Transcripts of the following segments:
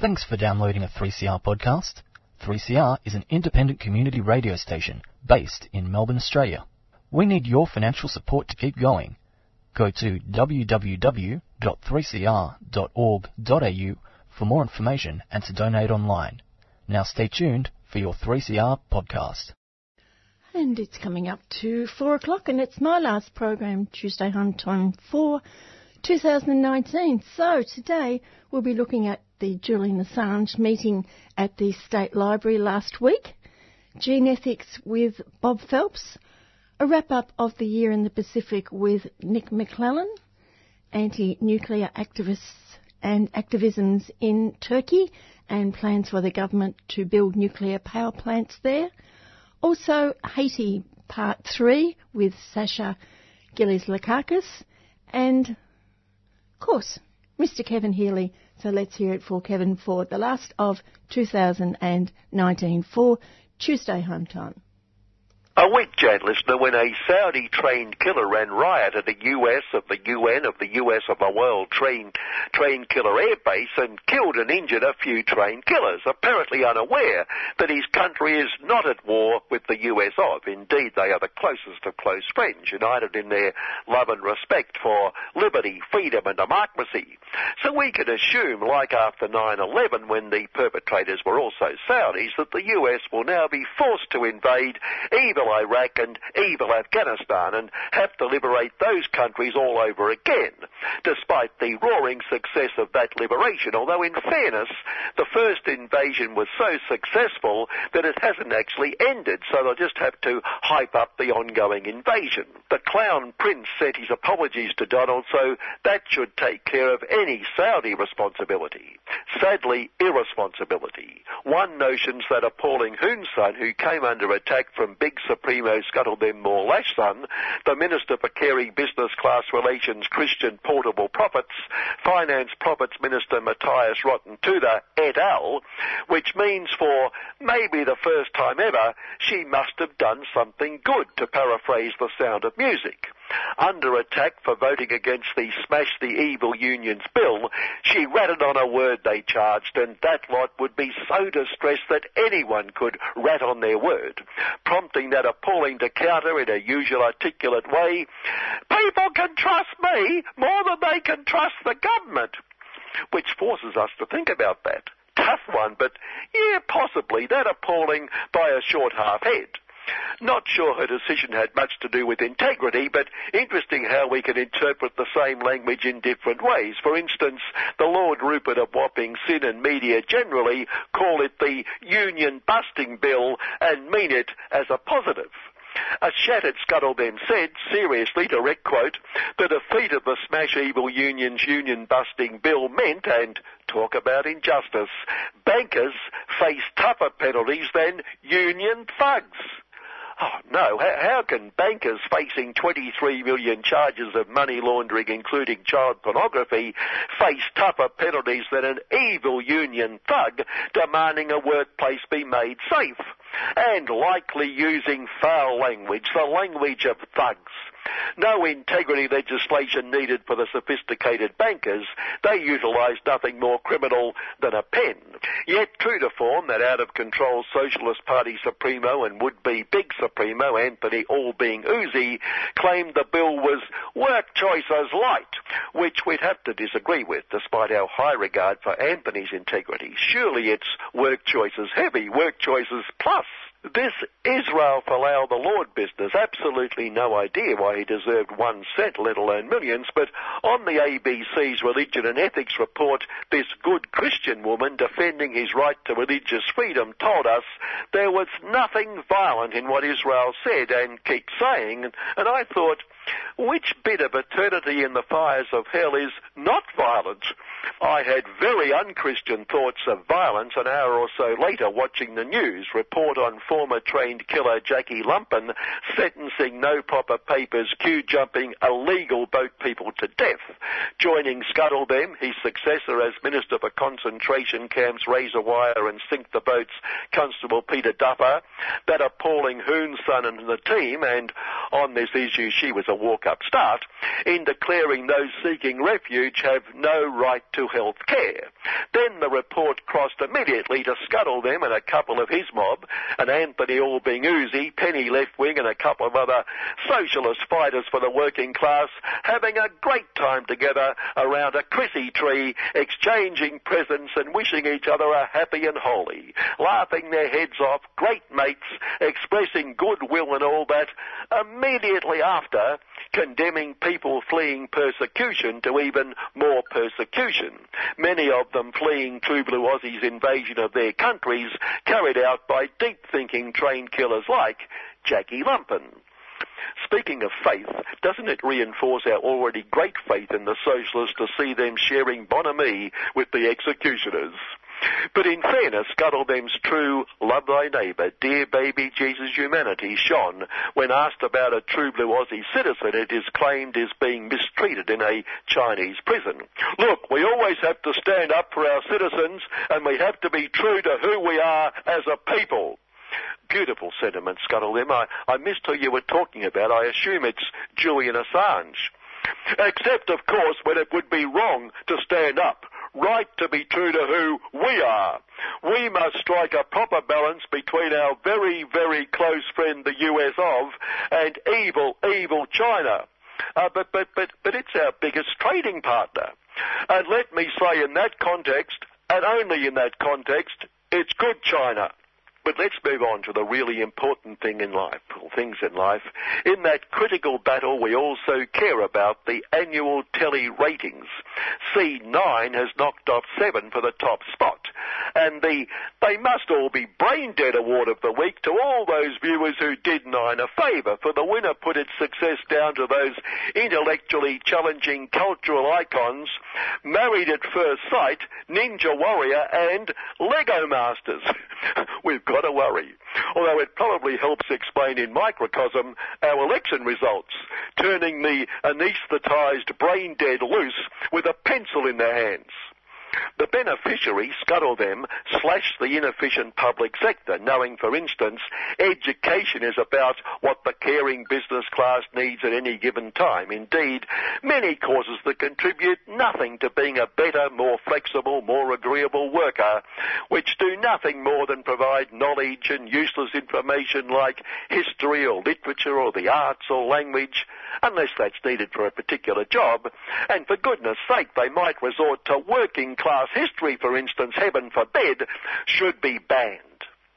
Thanks for downloading a 3CR podcast. 3CR is an independent community radio station based in Melbourne, Australia. We need your financial support to keep going. Go to www.3cr.org.au for more information and to donate online. Now stay tuned for your 3CR podcast. And it's coming up to four o'clock, and it's my last program, Tuesday Home Time for 2019. So today we'll be looking at the Julian Assange meeting at the State Library last week, gene ethics with Bob Phelps, a wrap up of the year in the Pacific with Nick Maclellan, anti-nuclear activists and activisms in Turkey and plans for the government to build nuclear power plants there. Also, Haiti Part 3 with Sasha Gillis Lakakis and, of course, Mr. Kevin Healy. So let's hear it for Kevin for the last of 2019 for Tuesday Home Time. A week, Jan listener, when a Saudi trained killer ran riot at the US of the UN of the US of the world trained trained killer airbase and killed and injured a few trained killers, apparently unaware that his country is not at war with the US of. Indeed, they are the closest of close friends, united in their love and respect for liberty, freedom and democracy. So we can assume, like after 9-11 when the perpetrators were also Saudis, that the US will now be forced to invade evil Iraq and evil Afghanistan and have to liberate those countries all over again, despite the roaring success of that liberation. Although in fairness, the first invasion was so successful that it hasn't actually ended, so they'll just have to hype up the ongoing invasion. The Clown Prince sent his apologies to Donald, so that should take care of any Saudi responsibility. Sadly, irresponsibility. One notions that appalling Hun Sen, who came under attack from big Supremo Scuttlebeam Lashson, the Minister for Caring Business Class Relations Christian Portable Profits, Finance Profits Minister Matthias Rotten-Tudor et al., which means for maybe the first time ever, she must have done something good, to paraphrase the sound of music under attack for voting against the Smash the Evil Unions bill, she ratted on a word they charged, and that lot would be so distressed that anyone could rat on their word, prompting that appalling to counter in a usual articulate way, people can trust me more than they can trust the government. Which forces us to think about that. Tough one, but yeah, possibly that appalling by a short half head. Not sure her decision had much to do with integrity, but interesting how we can interpret the same language in different ways. For instance, the Lord Rupert of Wapping Sin and media generally call it the union busting bill and mean it as a positive. A shattered scuttle then said, seriously, direct quote, the defeat of the Smash Evil Union's union busting bill meant, and talk about injustice, bankers face tougher penalties than union thugs. Oh no, how can bankers facing 23 million charges of money laundering including child pornography face tougher penalties than an evil union thug demanding a workplace be made safe? And likely using foul language, the language of thugs. No integrity legislation needed for the sophisticated bankers. They utilised nothing more criminal than a pen. Yet, true to form, that out-of-control Socialist Party Supremo and would-be Big Supremo, Anthony All-Being Uzi, claimed the bill was work choices light, which we'd have to disagree with, despite our high regard for Anthony's integrity. Surely it's work choices heavy, work choices plus. This Israel Folau the Lord business, absolutely no idea why he deserved one cent, let alone millions, but on the ABC's Religion and Ethics report, this good Christian woman defending his right to religious freedom told us there was nothing violent in what Israel said and keeps saying, and I thought, which bit of eternity in the fires of hell is not violent? I had very unchristian thoughts of violence an hour or so later watching the news report on former trained killer Jackie Lumpen sentencing no proper papers, queue jumping illegal boat people to death. Joining Scuttlebeam, his successor as Minister for Concentration Camps, Razor Wire and Sink the Boats, Constable Peter Duffer, that appalling Hoon son and the team, and on this issue she was a walk-up start in declaring those seeking refuge have no right to health care. Then the report crossed immediately to scuttle them and a couple of his mob, and Anthony Albanese, Penny Left Wing, and a couple of other socialist fighters for the working class having a great time together around a Chrissy tree, exchanging presents and wishing each other a happy and holy, laughing their heads off, great mates, expressing goodwill and all that, immediately after condemning people fleeing persecution to even more persecution, many of them fleeing True Blue Aussies' invasion of their countries carried out by deep-thinking trained killers like Jackie Lumpen. Speaking of faith, doesn't it reinforce our already great faith in the socialists to see them sharing bonhomie with the executioners? But in fairness, Scuttlebem's true love thy neighbour, dear baby Jesus humanity shone when asked about a true blue Aussie citizen it is claimed is being mistreated in a Chinese prison. Look, we always have to stand up for our citizens and we have to be true to who we are as a people. Beautiful sentiment, Scuttlebem. I, I missed who you were talking about. I assume it's Julian Assange. Except, of course, when it would be wrong to stand up right to be true to who we are. We must strike a proper balance between our very, very close friend, the US of, and evil, evil China. Uh, but, but, but, but it's our biggest trading partner. And let me say in that context, and only in that context, it's good China. But let's move on to the really important thing in life, or things in life. In that critical battle, we also care about the annual telly ratings. C9 has knocked off 7 for the top spot. And the They Must All Be Brain Dead award of the week to all those viewers who did 9 a favour, for the winner put its success down to those intellectually challenging cultural icons, Married at First Sight, Ninja Warrior, and Lego Masters. We've got to worry. Although it probably helps explain in microcosm our election results, turning the anaesthetised brain dead loose with a pencil in their hands. The beneficiary, Scuttlebem, slash the inefficient public sector, knowing, for instance, education is about what the caring business class needs at any given time. Indeed, many causes that contribute nothing to being a better, more flexible, more agreeable worker, which do nothing more than provide knowledge and useless information like history or literature or the arts or language, unless that's needed for a particular job. And for goodness sake, they might resort to working class history, for instance, heaven forbid, should be banned.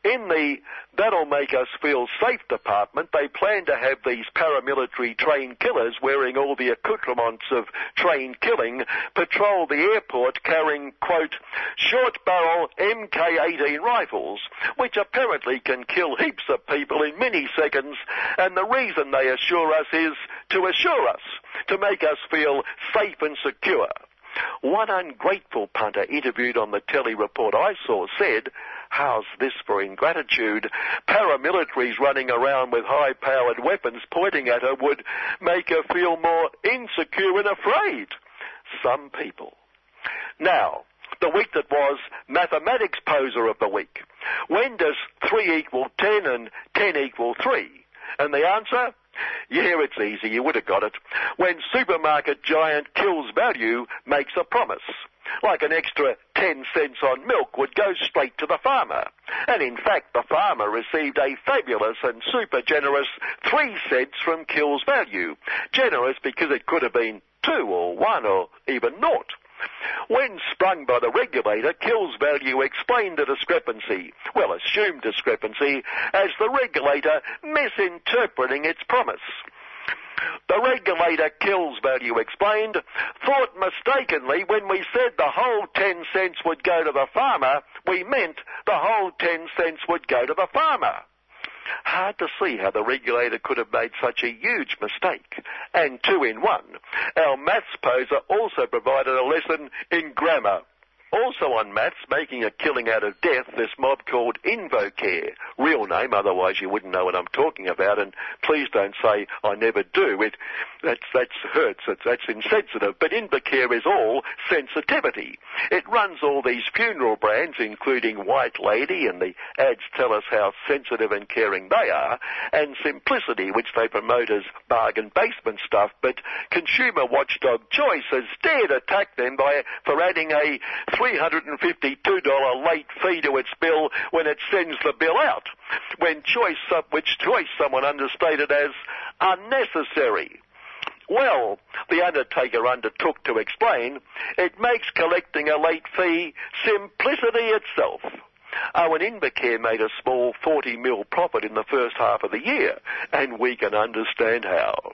In the That'll Make Us Feel Safe department, they plan to have these paramilitary trained killers wearing all the accoutrements of trained killing patrol the airport carrying, quote, short barrel MK-18 rifles, which apparently can kill heaps of people in milliseconds, and the reason they assure us is to assure us, to make us feel safe and secure. One ungrateful punter interviewed on the telly report I saw said, How's this for ingratitude? Paramilitaries running around with high powered weapons pointing at her would make her feel more insecure and afraid. Some people. Now, the week that was mathematics poser of the week. When does 3 equal 10 and 10 equal 3? And the answer? Yeah, it's easy. You would have got it. When supermarket giant Kills Value makes a promise. Like an extra 10 cents on milk would go straight to the farmer. And in fact, the farmer received a fabulous and super generous 3 cents from Kills Value. Generous because it could have been 2 or 1 or even naught. When sprung by the regulator, Kills Value explained the discrepancy, well, assumed discrepancy, as the regulator misinterpreting its promise. The regulator Kills Value explained, thought mistakenly when we said the whole 10 cents would go to the farmer, we meant the whole 10 cents would go to the farmer. Hard to see how the regulator could have made such a huge mistake. And two in one. Our maths poser also provided a lesson in grammar. Also on maths, making a killing out of death, this mob called Invocare. Real name, otherwise you wouldn't know what I'm talking about, and please don't say I never do. It, that's, that's hurts, that's, that's insensitive, but Invocare is all sensitivity. It runs all these funeral brands, including White Lady, and the ads tell us how sensitive and caring they are, and Simplicity, which they promote as bargain basement stuff, but consumer watchdog Choice has dared attack them by, for adding a $352 late fee to its bill when it sends the bill out, when choice, uh, which choice someone understated as unnecessary. Well, the undertaker undertook to explain, it makes collecting a late fee simplicity itself. And Invocare made a small 40 mil profit in the first half of the year, and we can understand how.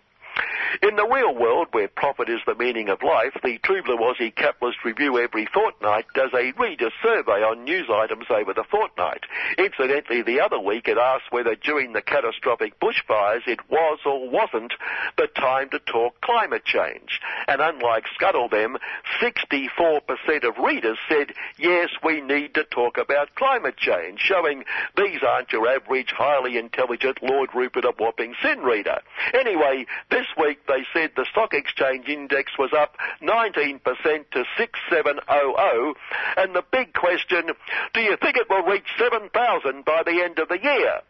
In the real world, where profit is the meaning of life, the Aussie Capitalist Review every fortnight does a reader survey on news items over the fortnight. Incidentally, the other week it asked whether during the catastrophic bushfires it was or wasn't the time to talk climate change. And unlike Scuttle them, 64% of readers said, yes, we need to talk about climate change, showing these aren't your average highly intelligent Lord Rupert of Wapping Sin reader. Anyway, this week they said the stock exchange index was up 19% to 6700 and the big question, do you think it will reach 7,000 by the end of the year?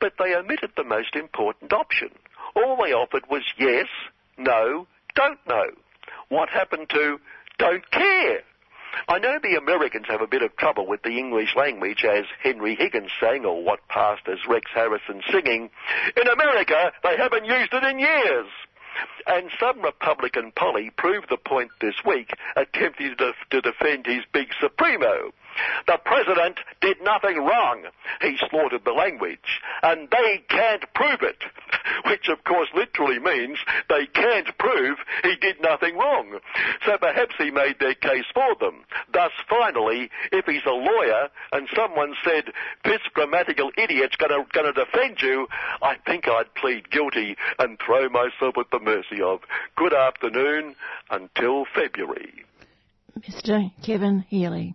But they omitted the most important option. All they offered was yes, no, don't know. What happened to don't care? I know the Americans have a bit of trouble with the English language, as Henry Higgins sang, or what passed as Rex Harrison singing. In America, they haven't used it in years. And some Republican Polly proved the point this week, attempting to, to defend his big Supremo. The president did nothing wrong. He slaughtered the language. And they can't prove it. Which of course literally means they can't prove he did nothing wrong. So perhaps he made their case for them. Thus finally, if he's a lawyer and someone said, this grammatical idiot's gonna, gonna defend you, I think I'd plead guilty and throw myself at the mercy of. Good afternoon until February. Mr. Kevin Healy.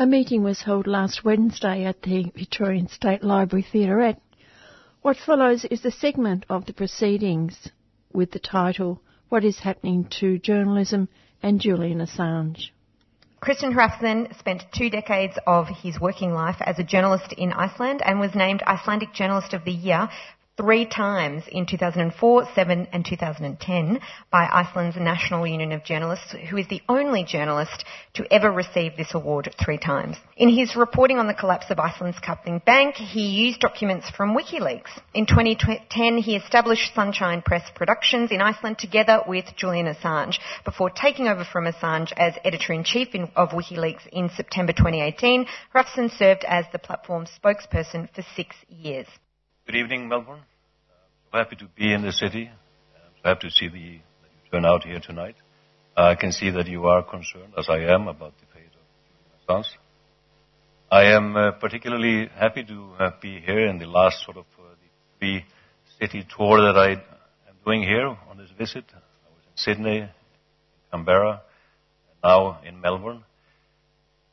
A meeting was held last Wednesday at the Victorian State Library Theaterette. What follows is a segment of the proceedings with the title What is Happening to Journalism and Julian Assange. Kristinn Hrafnsson spent two decades of his working life as a journalist in Iceland and was named Icelandic Journalist of the Year three times in 2004, 7 and 2010 by Iceland's National Union of Journalists, who is the only journalist to ever receive this award three times. In his reporting on the collapse of Iceland's Kaupthing bank, he used documents from WikiLeaks. In 2010, he established Sunshine Press Productions in Iceland together with Julian Assange before taking over from Assange as editor-in-chief of WikiLeaks in September 2018. Hrafnsson served as the platform's spokesperson for six years. Good evening, Melbourne. Uh, so happy to be in the city. Uh, so happy to see the, you turn out here tonight. Uh, I can see that you are concerned, as I am, about the fate of Julian Assange. I am uh, particularly happy to uh, be here in the last sort of uh, the three city tour that I am doing here on this visit. I was in Sydney, Canberra, and now in Melbourne.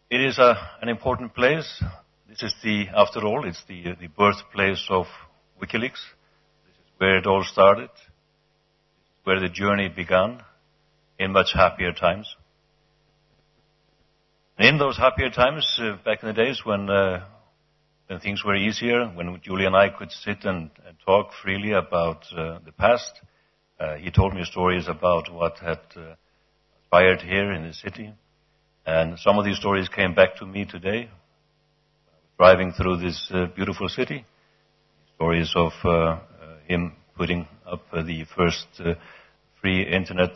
It is a, an important place. This is the, after all, it's the, the birthplace of WikiLeaks. This is where it all started. Where the journey began in much happier times. And in those happier times, uh, back in the days when, uh, when things were easier, when Julie and I could sit and, and talk freely about uh, the past, uh, he told me stories about what had uh, inspired here in the city. And some of these stories came back to me today, driving through this uh, beautiful city stories of uh, uh, him putting up uh, the first free internet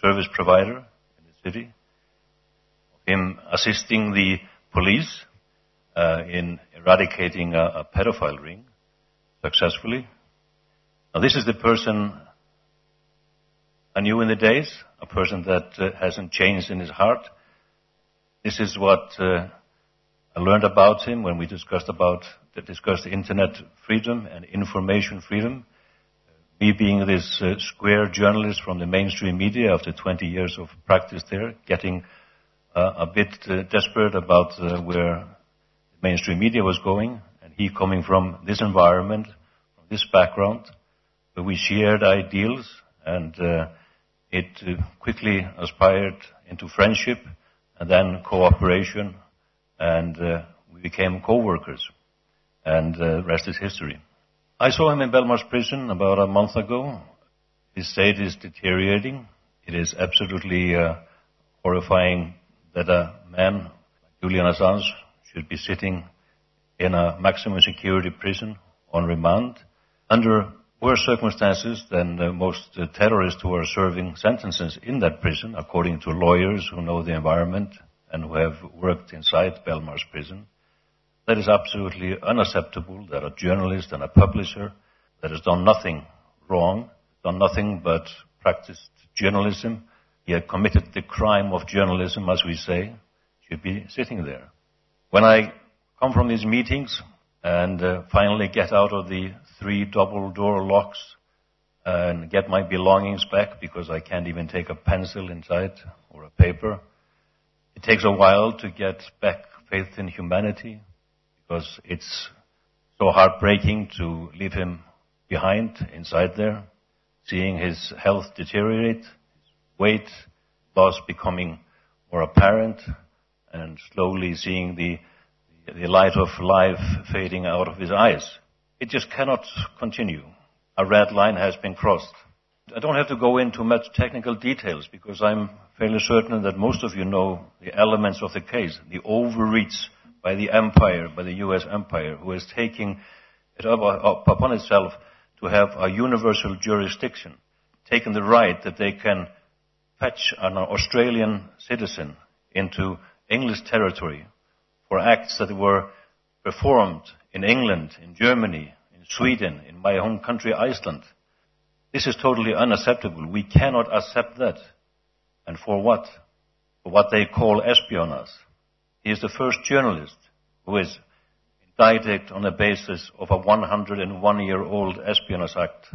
service provider in the city, him assisting the police in eradicating a, a, pedophile ring successfully. Now, this is the person I knew in the days, a person that uh, hasn't changed in his heart. This is what uh, I learned about him when we discussed about discussed internet freedom and information freedom. Me being this uh, square journalist from the mainstream media after 20 years of practice there, getting uh, a bit uh, desperate about uh, where mainstream media was going, and he coming from this environment, from this background, but we shared ideals, and uh, it uh, quickly aspired into friendship, and then cooperation, and uh, we became co-workers, and uh, rest is history. I saw him in Belmarsh prison about a month ago. His state is deteriorating. It is absolutely uh, horrifying that a man like Julian Assange should be sitting in a maximum security prison on remand under worse circumstances than uh, most uh, terrorists who are serving sentences in that prison, according to lawyers who know the environment and who have worked inside Belmarsh prison. That is absolutely unacceptable that a journalist and a publisher that has done nothing wrong, done nothing but practiced journalism, he had committed the crime of journalism, as we say, should be sitting there. When I come from these meetings and uh, finally get out of the three double door locks and get my belongings back because I can't even take a pencil inside or a paper, it takes a while to get back faith in humanity because it's so heartbreaking to leave him behind inside there, seeing his health deteriorate, weight loss becoming more apparent, and slowly seeing the, the light of life fading out of his eyes. It just cannot continue. A red line has been crossed. I don't have to go into much technical details because I'm fairly certain that most of you know the elements of the case, the overreach by the empire, by the US empire, who is taking it up uh, upon itself to have a universal jurisdiction, taking the right that they can fetch an Australian citizen into English territory for acts that were performed in England, in Germany, in Sweden, in my home country, Iceland. This is totally unacceptable. We cannot accept that. And for what? For what they call espionage. He is the first journalist who is indicted on the basis of a 101 year old Espionage Act,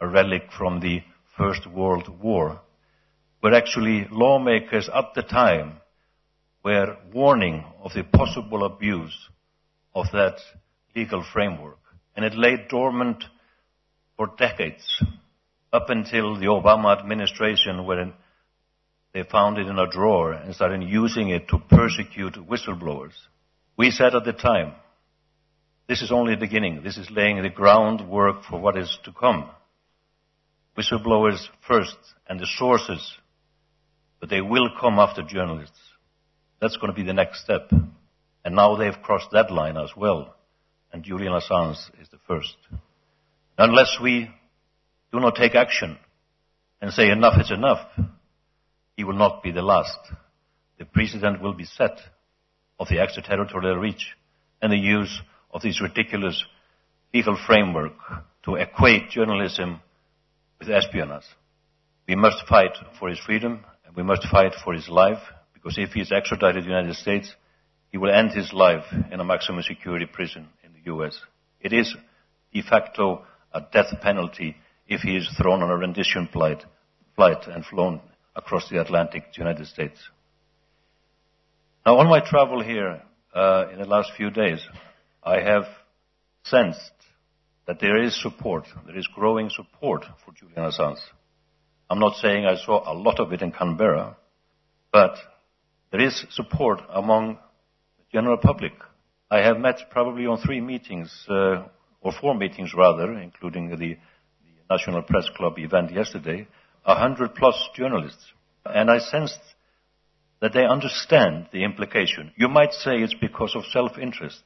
a relic from the First World War, where actually lawmakers at the time were warning of the possible abuse of that legal framework. And it lay dormant for decades, up until the Obama administration when they found it in a drawer and started using it to persecute whistleblowers. We said at the time, this is only the beginning. This is laying the groundwork for what is to come. Whistleblowers first and the sources, but they will come after journalists. That's going to be the next step. And now they've crossed that line as well. And Julian Assange is the first. Unless we do not take action and say enough is enough, he will not be the last. The precedent will be set of the extraterritorial reach and the use of this ridiculous legal framework to equate journalism with espionage. We must fight for his freedom and we must fight for his life because if he is extradited to the United States, he will end his life in a maximum security prison in the US. It is de facto a death penalty if he is thrown on a rendition flight, flight and flown across the Atlantic to the United States. Now, on my travel here uh, in the last few days, I have sensed that there is support, there is growing support for Julian Assange. I'm not saying I saw a lot of it in Canberra, but there is support among the general public. I have met probably on three meetings, uh, or four meetings rather, including the, the National Press Club event yesterday, a hundred plus journalists. And I sensed that they understand the implication. You might say it's because of self-interest,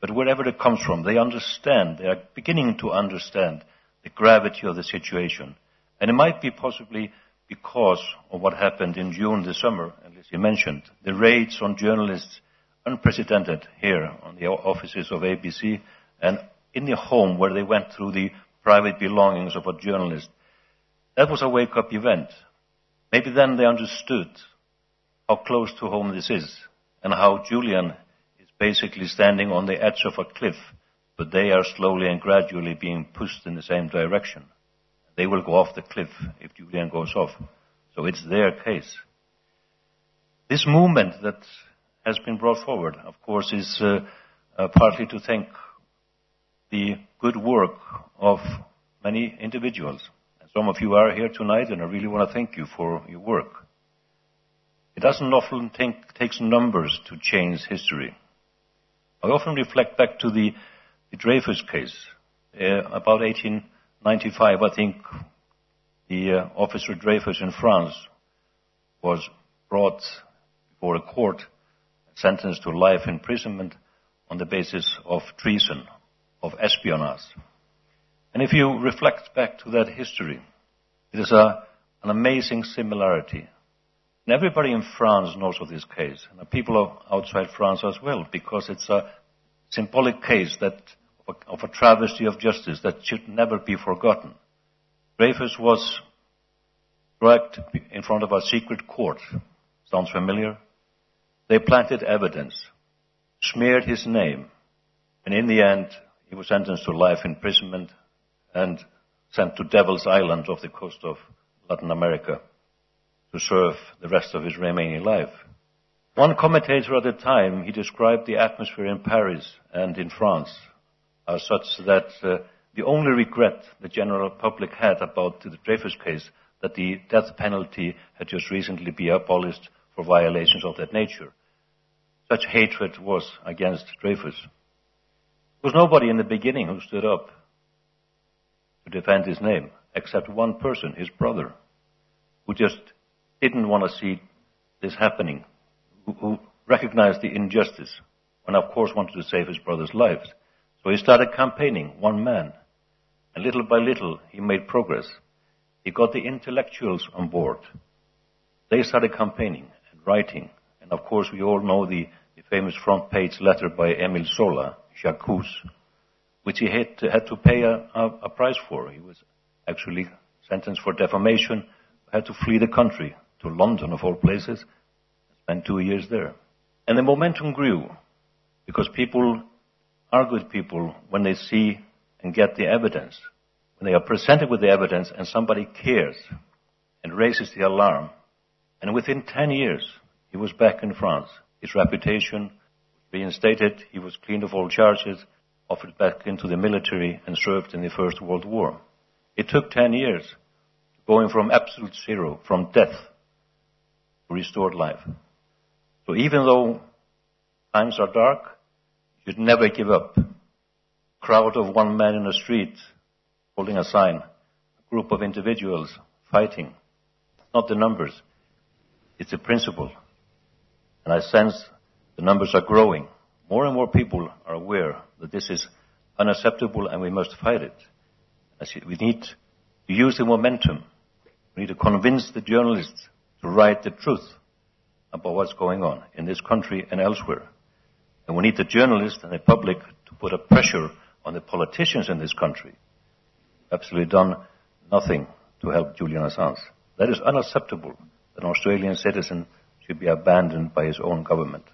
but wherever it comes from, they understand, they are beginning to understand the gravity of the situation. And it might be possibly because of what happened in June this summer, as you mentioned, the raids on journalists, unprecedented here on the offices of ABC and in the home where they went through the private belongings of a journalist. That was a wake-up event. Maybe then they understood how close to home this is and how Julian is basically standing on the edge of a cliff, but they are slowly and gradually being pushed in the same direction. They will go off the cliff if Julian goes off. So it's their case. This movement that has been brought forward, of course, is uh, uh, partly to thank the good work of many individuals. And some of you are here tonight, and I really want to thank you for your work. It doesn't often take, numbers to change history. I often reflect back to the, the Dreyfus case. Uh, about 1895, I think the uh, officer Dreyfus in France was brought before a court sentenced to life imprisonment on the basis of treason, of espionage. And if you reflect back to that history, it is a, an amazing similarity. And everybody in France knows of this case, and the people outside France as well, because it's a symbolic case that, of, a, of a travesty of justice that should never be forgotten. Dreyfus was dragged in front of a secret court. Sounds familiar? They planted evidence, smeared his name, and in the end, he was sentenced to life imprisonment and sent to Devil's Island off the coast of Latin America to serve the rest of his remaining life. One commentator at the time, he described the atmosphere in Paris and in France as such that uh, the only regret the general public had about the Dreyfus case that the death penalty had just recently been abolished for violations of that nature such hatred was against Dreyfus. There was nobody in the beginning who stood up to defend his name, except one person, his brother, who just didn't want to see this happening, who, who recognized the injustice, and of course wanted to save his brother's life. So he started campaigning, one man. And little by little, he made progress. He got the intellectuals on board. They started campaigning and writing. And of course, we all know the the famous front page letter by Emile Zola, J'accuse, which he had to, had to pay a, a, a, price for. He was actually sentenced for defamation, had to flee the country to London, of all places, spent two years there. And the momentum grew because people are good people when they see and get the evidence. When they are presented with the evidence and somebody cares and raises the alarm. And within 10 years, he was back in France. His reputation reinstated. He was cleaned of all charges, offered back into the military, and served in the First World War. It took 10 years, going from absolute zero, from death, to restored life. So even though times are dark, you should never give up. Crowd of one man in the street holding a sign, a group of individuals fighting. It's not the numbers, it's the principle. And I sense the numbers are growing. More and more people are aware that this is unacceptable and we must fight it. We need to use the momentum. We need to convince the journalists to write the truth about what's going on in this country and elsewhere. And we need the journalists and the public to put a pressure on the politicians in this country. Absolutely done nothing to help Julian Assange. That is unacceptable that an Australian citizen should be abandoned by his own government.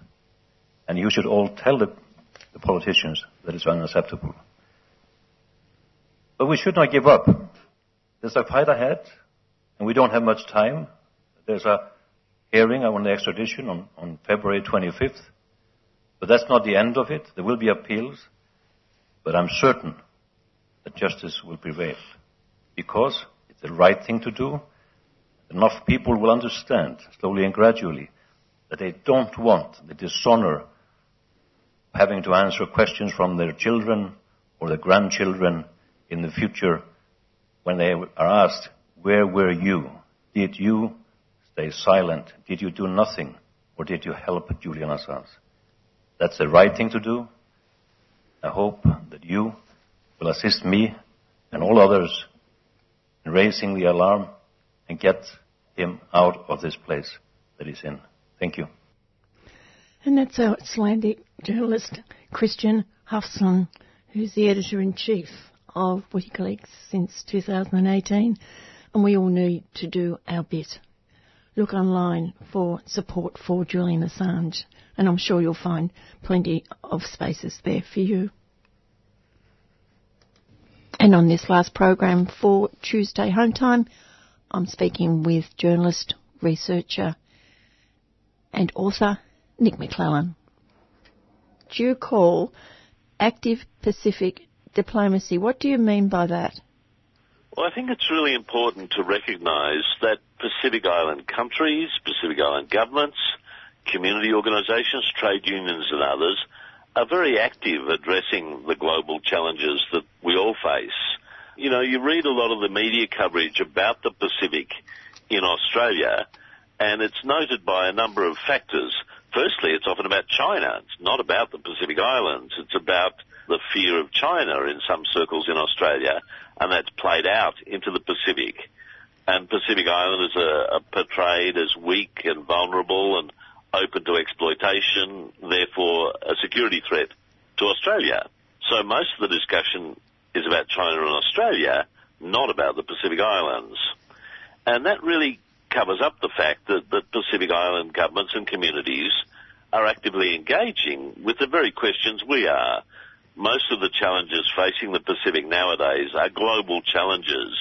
And you should all tell the, the politicians that it's unacceptable. But we should not give up. There's a fight ahead, and we don't have much time. There's a hearing on the extradition on, on February 25th. But that's not the end of it. There will be appeals. But I'm certain that justice will prevail. Because it's the right thing to do enough people will understand, slowly and gradually, that they don't want the dishonor having to answer questions from their children or their grandchildren in the future when they are asked, where were you? Did you stay silent? Did you do nothing? Or did you help Julian Assange? That's the right thing to do. I hope that you will assist me and all others in raising the alarm and get him out of this place that he's in. Thank you. And that's our Icelandic journalist, Kristinn Hrafnsson, who's the editor in chief of WikiLeaks since 2018. And we all need to do our bit. Look online for support for Julian Assange, and I'm sure you'll find plenty of spaces there for you. And on this last program for Tuesday home time, I'm speaking with journalist, researcher, and author Nick Maclellan. Do you call active Pacific diplomacy? What do you mean by that? Well, I think it's really important to recognise that Pacific Island countries, Pacific Island governments, community organisations, trade unions and others are very active addressing the global challenges that we all face. You know, you read a lot of the media coverage about the Pacific in Australia and it's noted by a number of factors. Firstly, it's often about China. It's not about the Pacific Islands. It's about the fear of China in some circles in Australia, and that's played out into the Pacific. And Pacific Islanders are, are portrayed as weak and vulnerable and open to exploitation, therefore a security threat to Australia. So most of the discussion is about China and Australia, not about the Pacific Islands. And that really covers up the fact that, that Pacific Island governments and communities are actively engaging with the very questions we are. Most of the challenges facing the Pacific nowadays are global challenges,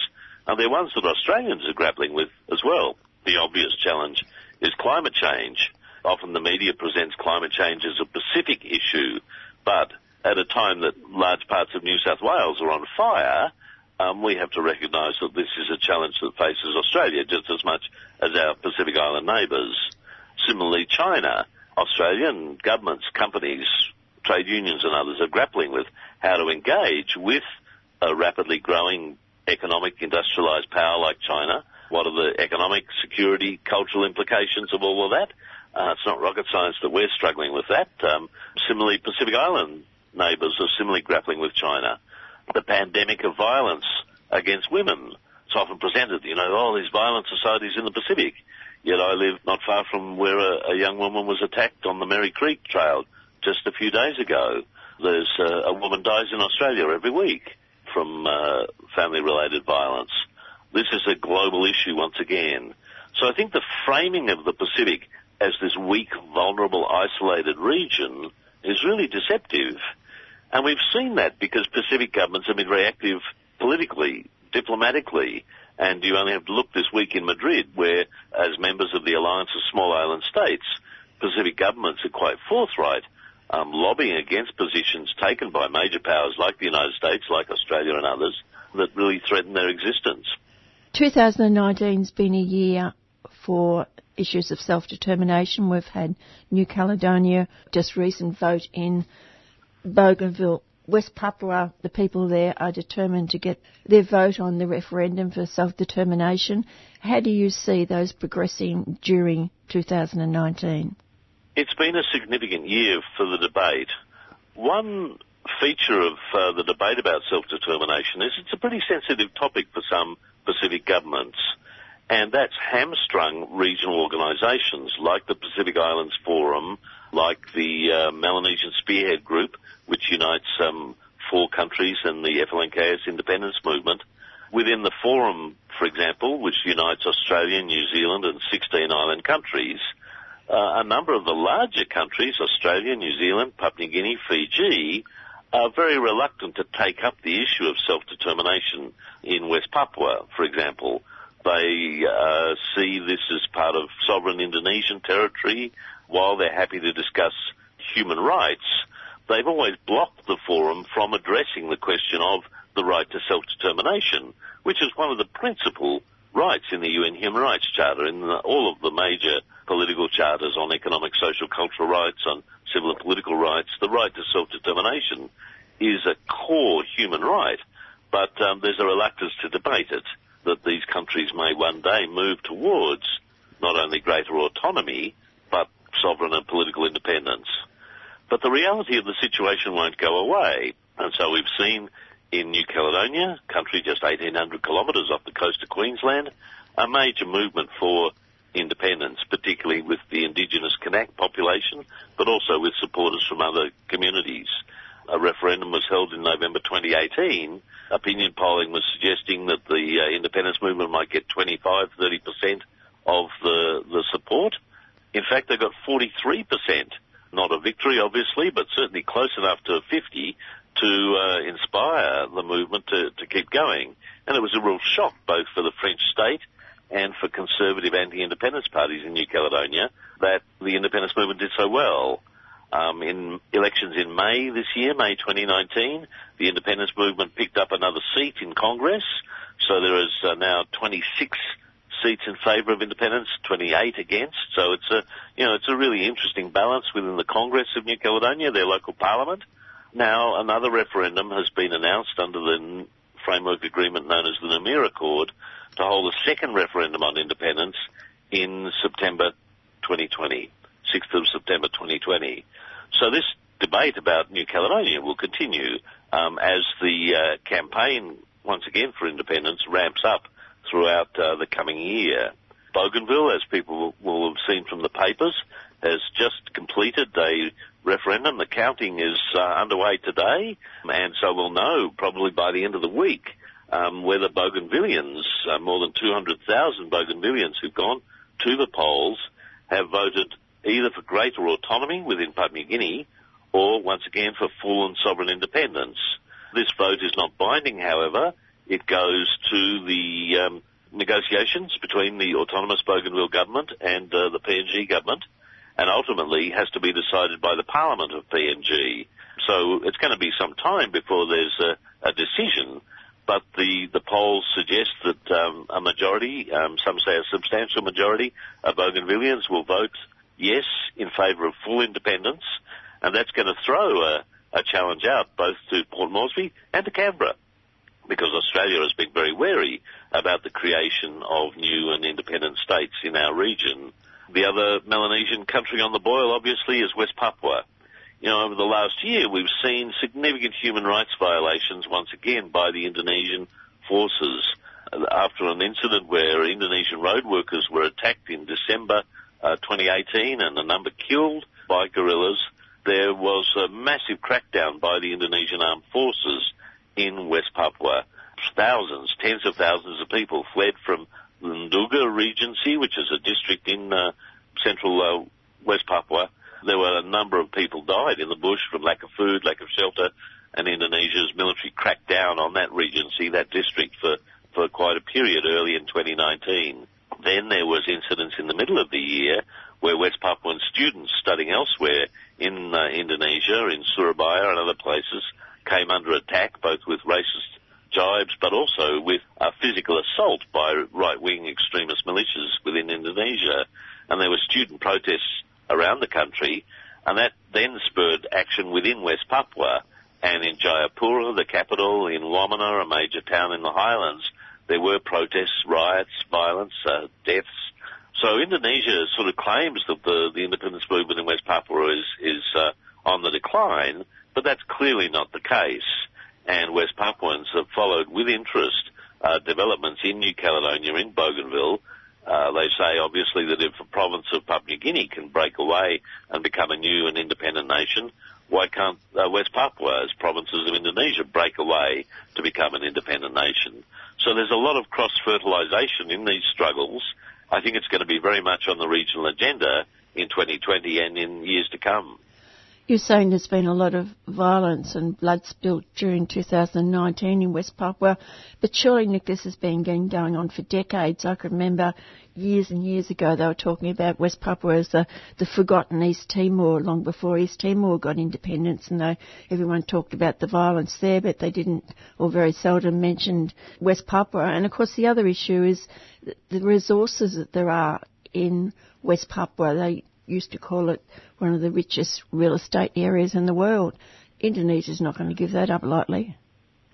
and they're ones that Australians are grappling with as well. The obvious challenge is climate change. Often the media presents climate change as a Pacific issue, but at a time that large parts of New South Wales are on fire, um, we have to recognise that this is a challenge that faces Australia just as much as our Pacific Island neighbours. Similarly, China, Australian governments, companies, trade unions and others are grappling with how to engage with a rapidly growing economic industrialised power like China. What are the economic, security, cultural implications of all of that? Uh, it's not rocket science that we're struggling with that. Um, similarly, Pacific Island neighbours are similarly grappling with China the pandemic of violence against women. It's often presented, you know, oh, these violent societies in the Pacific. Yet I live not far from where a, a young woman was attacked on the Merri Creek Trail just a few days ago. There's uh, a woman dies in Australia every week from uh, family-related violence. This is a global issue once again. So I think the framing of the Pacific as this weak, vulnerable, isolated region is really deceptive. And we've seen that because Pacific governments have been very active politically, diplomatically, and you only have to look this week in Madrid where, as members of the Alliance of Small Island States, Pacific governments are quite forthright, um, lobbying against positions taken by major powers like the United States, like Australia and others, that really threaten their existence. 2019's been a year for issues of self-determination. We've had New Caledonia, just recent vote in Bougainville, West Papua, the people there are determined to get their vote on the referendum for self-determination. How do you see those progressing during 2019? It's been a significant year for the debate. One feature of uh, the debate about self-determination is it's a pretty sensitive topic for some Pacific governments, and that's hamstrung regional organisations like the Pacific Islands Forum, like the uh, Melanesian Spearhead Group, which unites um, four countries and the FLNKS independence movement. Within the forum, for example, which unites Australia, New Zealand and 16 island countries, uh, a number of the larger countries, Australia, New Zealand, Papua New Guinea, Fiji, are very reluctant to take up the issue of self-determination in West Papua, for example. They uh, see this as part of sovereign Indonesian territory, while they're happy to discuss human rights they've always blocked the forum from addressing the question of the right to self-determination, which is one of the principal rights in the UN Human Rights Charter, in the, all of the major political charters on economic, social, cultural rights, on civil and political rights. The right to self-determination is a core human right, but um, there's a reluctance to debate it, that these countries may one day move towards not only greater autonomy, sovereign and political independence. But the reality of the situation won't go away. And so we've seen in New Caledonia, country just 1800 kilometres off the coast of Queensland, a major movement for independence, particularly with the indigenous Kanak population, but also with supporters from other communities. A referendum was held in November 2018. Opinion polling was suggesting that the uh, independence movement might get 25, 30% of the, the support. In fact, they got 43% not a victory, obviously, but certainly close enough to 50 to uh, inspire the movement to, to keep going. And it was a real shock both for the French state and for conservative anti-independence parties in New Caledonia that the independence movement did so well. Um, in elections in May this year, May 2019, the independence movement picked up another seat in Congress. So there is uh, now 26 seats in favour of independence, 28 against. So it's a, you know, it's a really interesting balance within the Congress of New Caledonia, their local parliament. Now another referendum has been announced under the framework agreement known as the Nouméa Accord to hold a second referendum on independence in September 2020, 6th of September 2020. So this debate about New Caledonia will continue um, as the uh, campaign, once again, for independence ramps up throughout uh, the coming year. Bougainville, as people will have seen from the papers, has just completed a referendum. The counting is uh, underway today, and so we'll know probably by the end of the week um, whether Bougainvillians, uh, more than 200,000 Bougainvillians who've gone to the polls, have voted either for greater autonomy within Papua New Guinea or, once again, for full and sovereign independence. This vote is not binding, however. It goes to the um, negotiations between the autonomous Bougainville government and uh, the PNG government, and ultimately has to be decided by the Parliament of PNG. So it's going to be some time before there's a, a decision but the, the polls suggest that um, a majority, um, some say a substantial majority, of Bougainvilleans will vote yes in favour of full independence, and that's going to throw a, a challenge out both to Port Moresby and to Canberra, because Australia has been very wary about the creation of new and independent states in our region. The other Melanesian country on the boil, obviously, is West Papua you know, over the last year, we've seen significant human rights violations once again by the Indonesian forces. After an incident where Indonesian road workers were attacked in December uh, 2018 and a number killed by guerrillas, there was a massive crackdown by the Indonesian armed forces in West Papua. Thousands, tens of thousands of people fled from Nduga Regency, which is a district in uh, central uh, West Papua, there were a number of people died in the bush from lack of food, lack of shelter, and Indonesia's military cracked down on that regency, that district, for, for quite a period early in 2019. Then there was incidents in the middle of the year where West Papuan students studying elsewhere in uh, Indonesia, in Surabaya and other places, came under attack, both with racist jibes, but also with a physical assault by right-wing extremist militias within Indonesia. And there were student protests around the country, and that then spurred action within West Papua. And in Jayapura, the capital, in Wamena, a major town in the highlands, there were protests, riots, violence, uh, deaths. So Indonesia sort of claims that the, the independence movement in West Papua is, is uh, on the decline, but that's clearly not the case. And West Papuans have followed with interest uh, developments in New Caledonia, in Bougainville, uh, they say obviously that if the province of Papua New Guinea can break away and become a new and independent nation, why can't uh, West Papua, as provinces of Indonesia, break away to become an independent nation? So there's a lot of cross-fertilization in these struggles. I think it's going to be very much on the regional agenda in 2020 and in years to come. You're saying there's been a lot of violence and blood spilled during 2019 in West Papua, but surely, Nick, this has been going on for decades. I can remember years and years ago they were talking about West Papua as the, the forgotten East Timor long before East Timor got independence, and they, everyone talked about the violence there, but they didn't, or very seldom mentioned West Papua. And of course, the other issue is the resources that there are in West Papua. They used to call it one of the richest real estate areas in the world. Indonesia's not going to give that up lightly.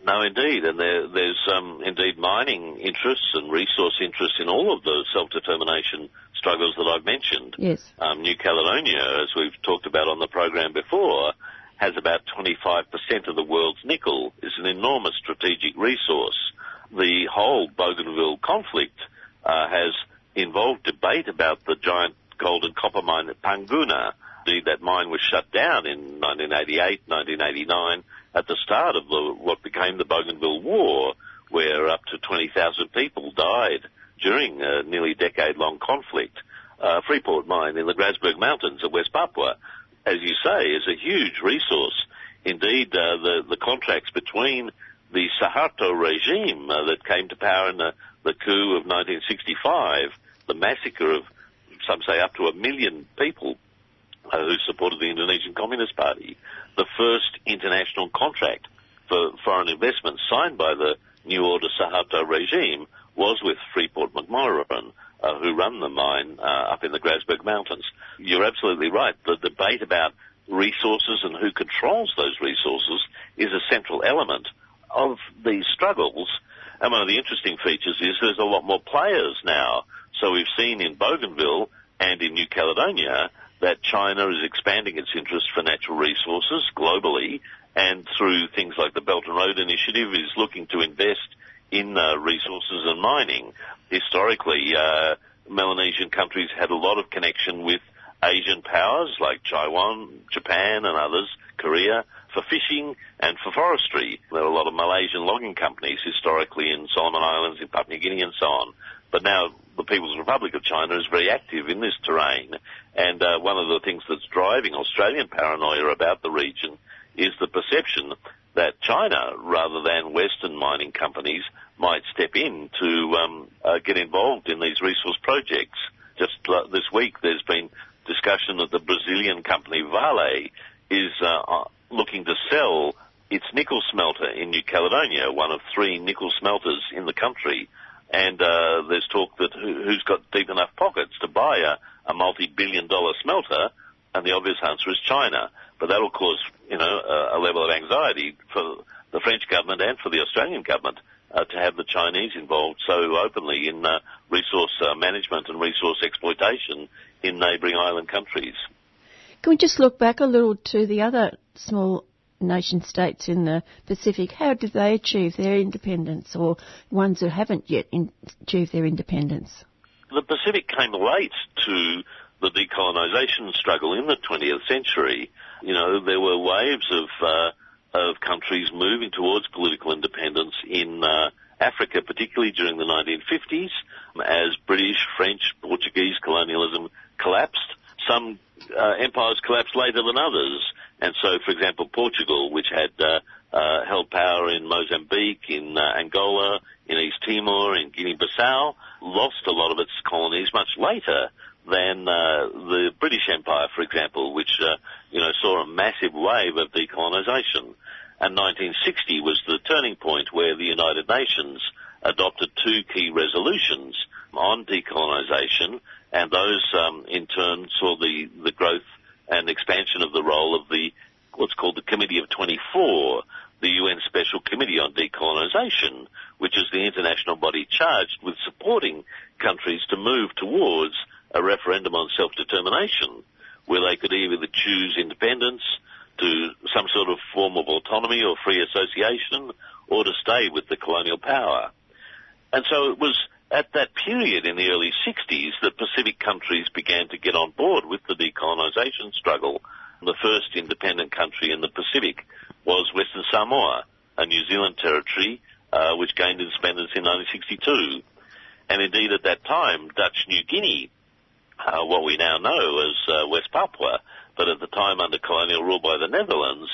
No, indeed, and there, there's um, indeed mining interests and resource interests in all of the self-determination struggles that I've mentioned. Yes. Um, New Caledonia, as we've talked about on the program before, has about 25% of the world's nickel. It's an enormous strategic resource. The whole Bougainville conflict uh, has involved debate about the giant gold and copper mine at Panguna. Indeed, that mine was shut down in 1988, 1989, at the start of the, what became the Bougainville War, where up to 20,000 people died during a nearly decade-long conflict. Uh, Freeport mine in the Grasberg Mountains of West Papua, as you say, is a huge resource. Indeed, uh, the, the contracts between the Suharto regime uh, that came to power in the the coup of 1965, the massacre of some say up to a million people uh, who supported the Indonesian Communist Party, the first international contract for foreign investment signed by the New Order Suharto regime was with Freeport McMoran, uh, who run the mine uh, up in the Grasberg Mountains. You're absolutely right. The debate about resources and who controls those resources is a central element of these struggles. And one of the interesting features is there's a lot more players now. So we've seen in Bougainville and in New Caledonia that China is expanding its interest for natural resources globally and through things like the Belt and Road Initiative is looking to invest in uh, resources and mining. Historically, uh, Melanesian countries had a lot of connection with Asian powers like Taiwan, Japan and others, Korea, for fishing and for forestry. There are a lot of Malaysian logging companies historically in Solomon Islands, in Papua New Guinea and so on. But now the People's Republic of China is very active in this terrain. And uh, one of the things that's driving Australian paranoia about the region is the perception that China, rather than Western mining companies, might step in to um, uh, get involved in these resource projects. Just uh, this week, there's been discussion that the Brazilian company Vale is uh, uh, looking to sell its nickel smelter in New Caledonia, one of three nickel smelters in the country. And uh, there's talk that who, has got deep enough pockets to buy a, a multi-billion dollar smelter, and the obvious answer is China. But that'll cause, you know, a, a level of anxiety for the French government and for the Australian government uh, to have the Chinese involved so openly in uh, resource uh, management and resource exploitation in neighbouring island countries. Can we just look back a little to the other small nation states in the Pacific? How did they achieve their independence, or ones who haven't yet in- achieved their independence? The Pacific came late to the decolonisation struggle in the 20th century. You know, there were waves of uh, of countries moving towards political independence in uh, Africa, particularly during the 1950s, as British, French, Portuguese colonialism collapsed. Some uh, empires collapsed later than others, and so, for example, Portugal, which had uh, uh, held power in Mozambique, in uh, Angola, in East Timor, in Guinea-Bissau, lost a lot of its colonies much later than uh, the British Empire, for example, which uh, you know saw a massive wave of decolonisation. And 1960 was the turning point where the United Nations adopted two key resolutions on decolonisation, and those um, in turn saw the, the growth and expansion of the role of the what's called the Committee of 24, the UN Special Committee on Decolonisation, which is the international body charged with supporting countries to move towards a referendum on self-determination, where they could either choose independence, to some sort of form of autonomy or free association, or to stay with the colonial power. And so it was at that period in the early 60s the Pacific countries began to get on board with the decolonisation struggle. The first independent country in the Pacific was Western Samoa, a New Zealand territory uh, which gained independence in 1962. And indeed at that time, Dutch New Guinea uh, what we now know as uh, West Papua, but at the time under colonial rule by the Netherlands,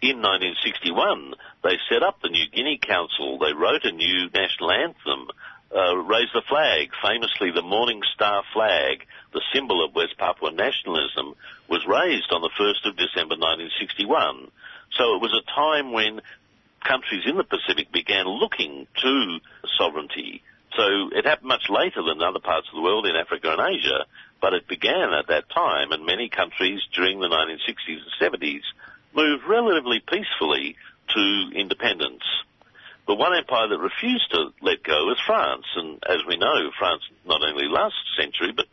in 1961, they set up the New Guinea Council. They wrote a new national anthem, uh, raised the flag. Famously, the Morning Star flag, the symbol of West Papua nationalism, was raised on the 1st of December 1961. So it was a time when countries in the Pacific began looking to sovereignty. So it happened much later than other parts of the world in Africa and Asia, but it began at that time, and many countries during the 1960s and 70s moved relatively peacefully to independence. But one empire that refused to let go was France, and as we know, France not only last century, but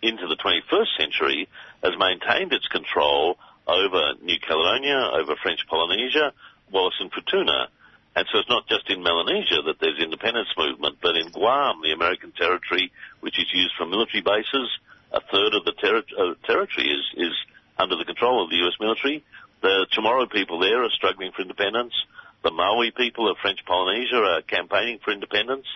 into the 21st century, has maintained its control over New Caledonia, over French Polynesia, Wallis and Futuna. And so it's not just in Melanesia that there's independence movement, but in Guam, the American territory, which is used for military bases, a third of the ter- uh, territory is, is under the control of the U.S. military. The Chamorro people there are struggling for independence. The Maohi people of French Polynesia are campaigning for independence.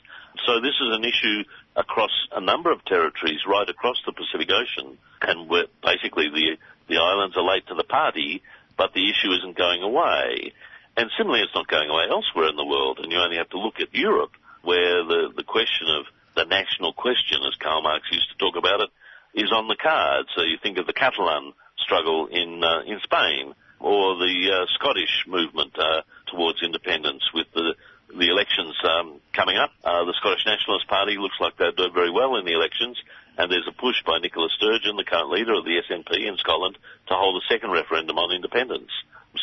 So this is an issue across a number of territories right across the Pacific Ocean. And basically the, the islands are late to the party, but the issue isn't going away. And similarly, it's not going away elsewhere in the world. And you only have to look at Europe where the, the question of the national question, as Karl Marx used to talk about it, is on the cards. So you think of the Catalan struggle in uh, in Spain, or the uh, Scottish movement uh, towards independence with the the elections um, coming up. Uh, the Scottish Nationalist Party looks like they'll do very well in the elections, and there's a push by Nicola Sturgeon, the current leader of the SNP in Scotland, to hold a second referendum on independence.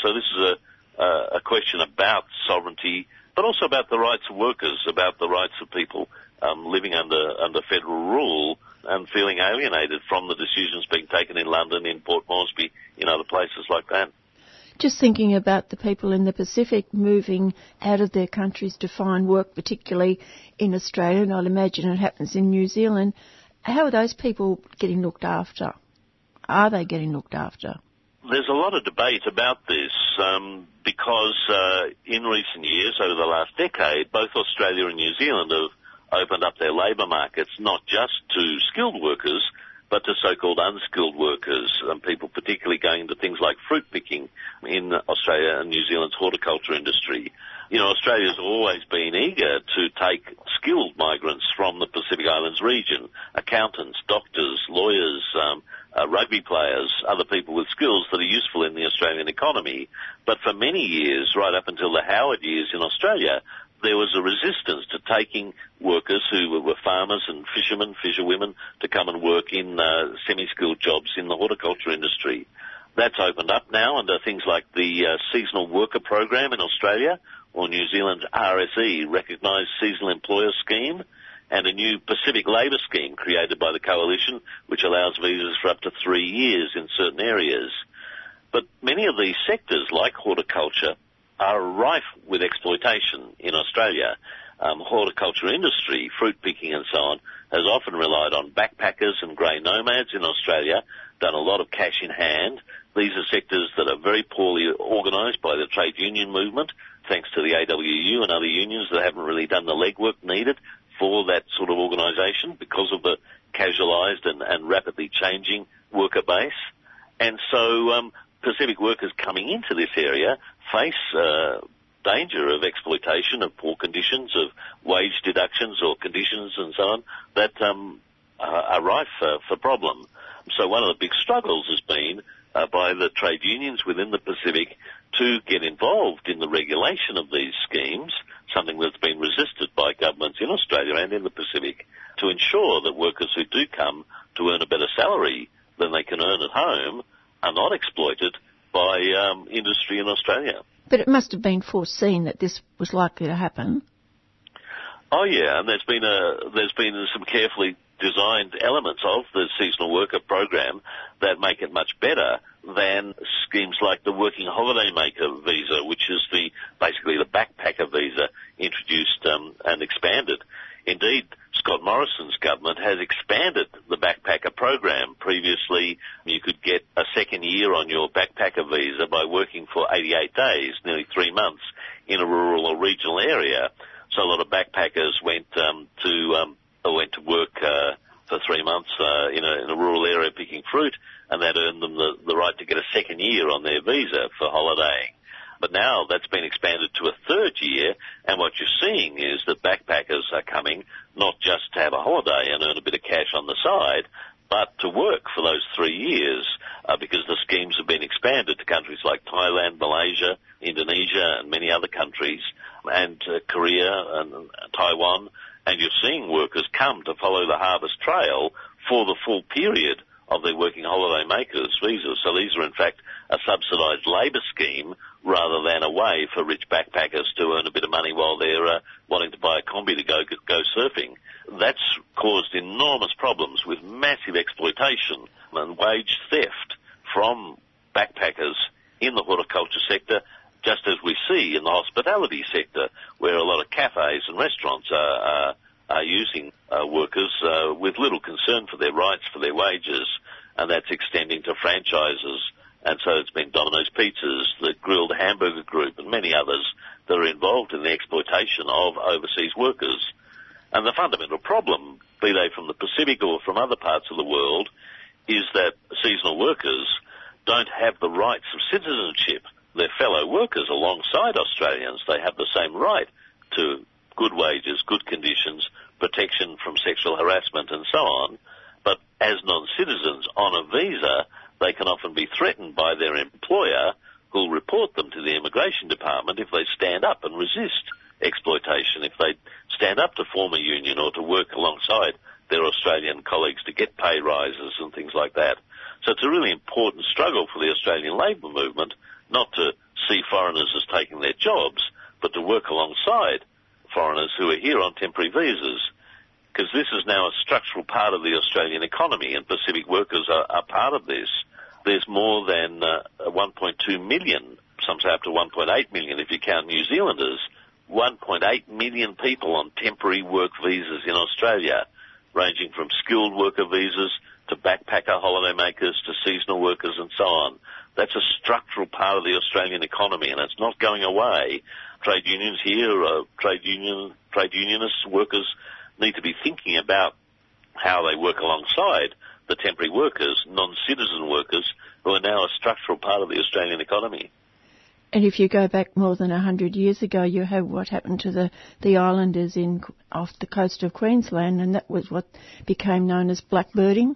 So this is a, a question about sovereignty, but also about the rights of workers, about the rights of people um, living under under federal rule and feeling alienated from the decisions being taken in London, in Port Moresby, in other places like that. Just thinking about the people in the Pacific moving out of their countries to find work, particularly in Australia, and I'd imagine it happens in New Zealand. How are those people getting looked after? Are they getting looked after? There's a lot of debate about this um, because uh, in recent years, over the last decade, both Australia and New Zealand have opened up their labour markets not just to skilled workers, but to so-called unskilled workers and people particularly going into things like fruit picking in Australia and New Zealand's horticulture industry. You know, Australia's always been eager to take skilled migrants from the Pacific Islands region, accountants, doctors, lawyers, um, uh, rugby players, other people with skills that are useful in the Australian economy. But for many years, right up until the Howard years in Australia, there was a resistance to taking workers who were farmers and fishermen, fisherwomen, to come and work in uh, semi-skilled jobs in the horticulture industry. That's opened up now under things like the uh, seasonal worker program in Australia or New Zealand's RSE, Recognised Seasonal Employer Scheme, and a new Pacific Labour Scheme created by the coalition, which allows visas for up to three years in certain areas. But many of these sectors, like horticulture, are rife with exploitation in Australia. Um, horticulture industry, fruit picking and so on, has often relied on backpackers and grey nomads in Australia, done a lot of cash in hand. These are sectors that are very poorly organised by the trade union movement, thanks to the AWU and other unions that haven't really done the legwork needed for that sort of organisation because of the casualised and, and rapidly changing worker base. And so um, Pacific workers coming into this area face uh, danger of exploitation, of poor conditions, of wage deductions or conditions and so on that um, are rife for, for problem. So one of the big struggles has been uh, by the trade unions within the Pacific to get involved in the regulation of these schemes, something that's been resisted by governments in Australia and in the Pacific, to ensure that workers who do come to earn a better salary than they can earn at home are not exploited by um, industry in Australia. But it must have been foreseen that this was likely to happen. Oh yeah, and there's been a there's been some carefully designed elements of the seasonal worker program that make it much better than schemes like the working holiday maker visa, which is the basically the backpacker visa introduced um, and expanded. Indeed, Scott Morrison's government has expanded the backpacker program. Previously, you could get a second year on your backpacker visa by working for 88 days, nearly three months, in a rural or regional area. So a lot of backpackers went um, to um, went to work uh, for three months uh, in, a, in a rural area picking fruit, and that earned them the, the right to get a second year on their visa for holidaying. But now that's been expanded to a third year, and what you're seeing is that backpackers are coming not just to have a holiday and earn a bit of cash on the side, but to work for those three years uh, because the schemes have been expanded to countries like Thailand, Malaysia, Indonesia, and many other countries, and uh, Korea and Taiwan. And you're seeing workers come to follow the harvest trail for the full period of their working holiday makers visas. So these are in fact a subsidised labour scheme rather than a way for rich backpackers to earn a bit of money while they're uh, wanting to buy a combi to go go surfing. That's caused enormous problems with massive exploitation and wage theft from backpackers in the horticulture sector, just as we see in the hospitality sector, where a lot of cafes and restaurants are, are, are using uh, workers uh, with little concern for their rights, for their wages, and that's extending to franchises and so it's been Domino's Pizzas, the Grill'd Hamburger Group, and many others that are involved in the exploitation of overseas workers. And the fundamental problem, be they from the Pacific or from other parts of the world, is that seasonal workers don't have the rights of citizenship. Their fellow workers alongside Australians, they have the same right to good wages, good conditions, protection from sexual harassment and so on. But as non-citizens on a visa, they can often be threatened by their employer who'll report them to the immigration department if they stand up and resist exploitation, if they stand up to form a union or to work alongside their Australian colleagues to get pay rises and things like that. So it's a really important struggle for the Australian labour movement not to see foreigners as taking their jobs, but to work alongside foreigners who are here on temporary visas. Because this is now a structural part of the Australian economy and Pacific workers are, are part of this. There's more than uh, 1.2 million, some say up to 1.8 million if you count New Zealanders, 1.8 million people on temporary work visas in Australia, ranging from skilled worker visas to backpacker holidaymakers to seasonal workers and so on. That's a structural part of the Australian economy and it's not going away. Trade unions here, uh, trade union, trade unionists, workers need to be thinking about how they work alongside the temporary workers, non-citizen workers, who are now a structural part of the Australian economy. And if you go back more than a hundred years ago, you have what happened to the, the islanders in off the coast of Queensland, and that was what became known as blackbirding.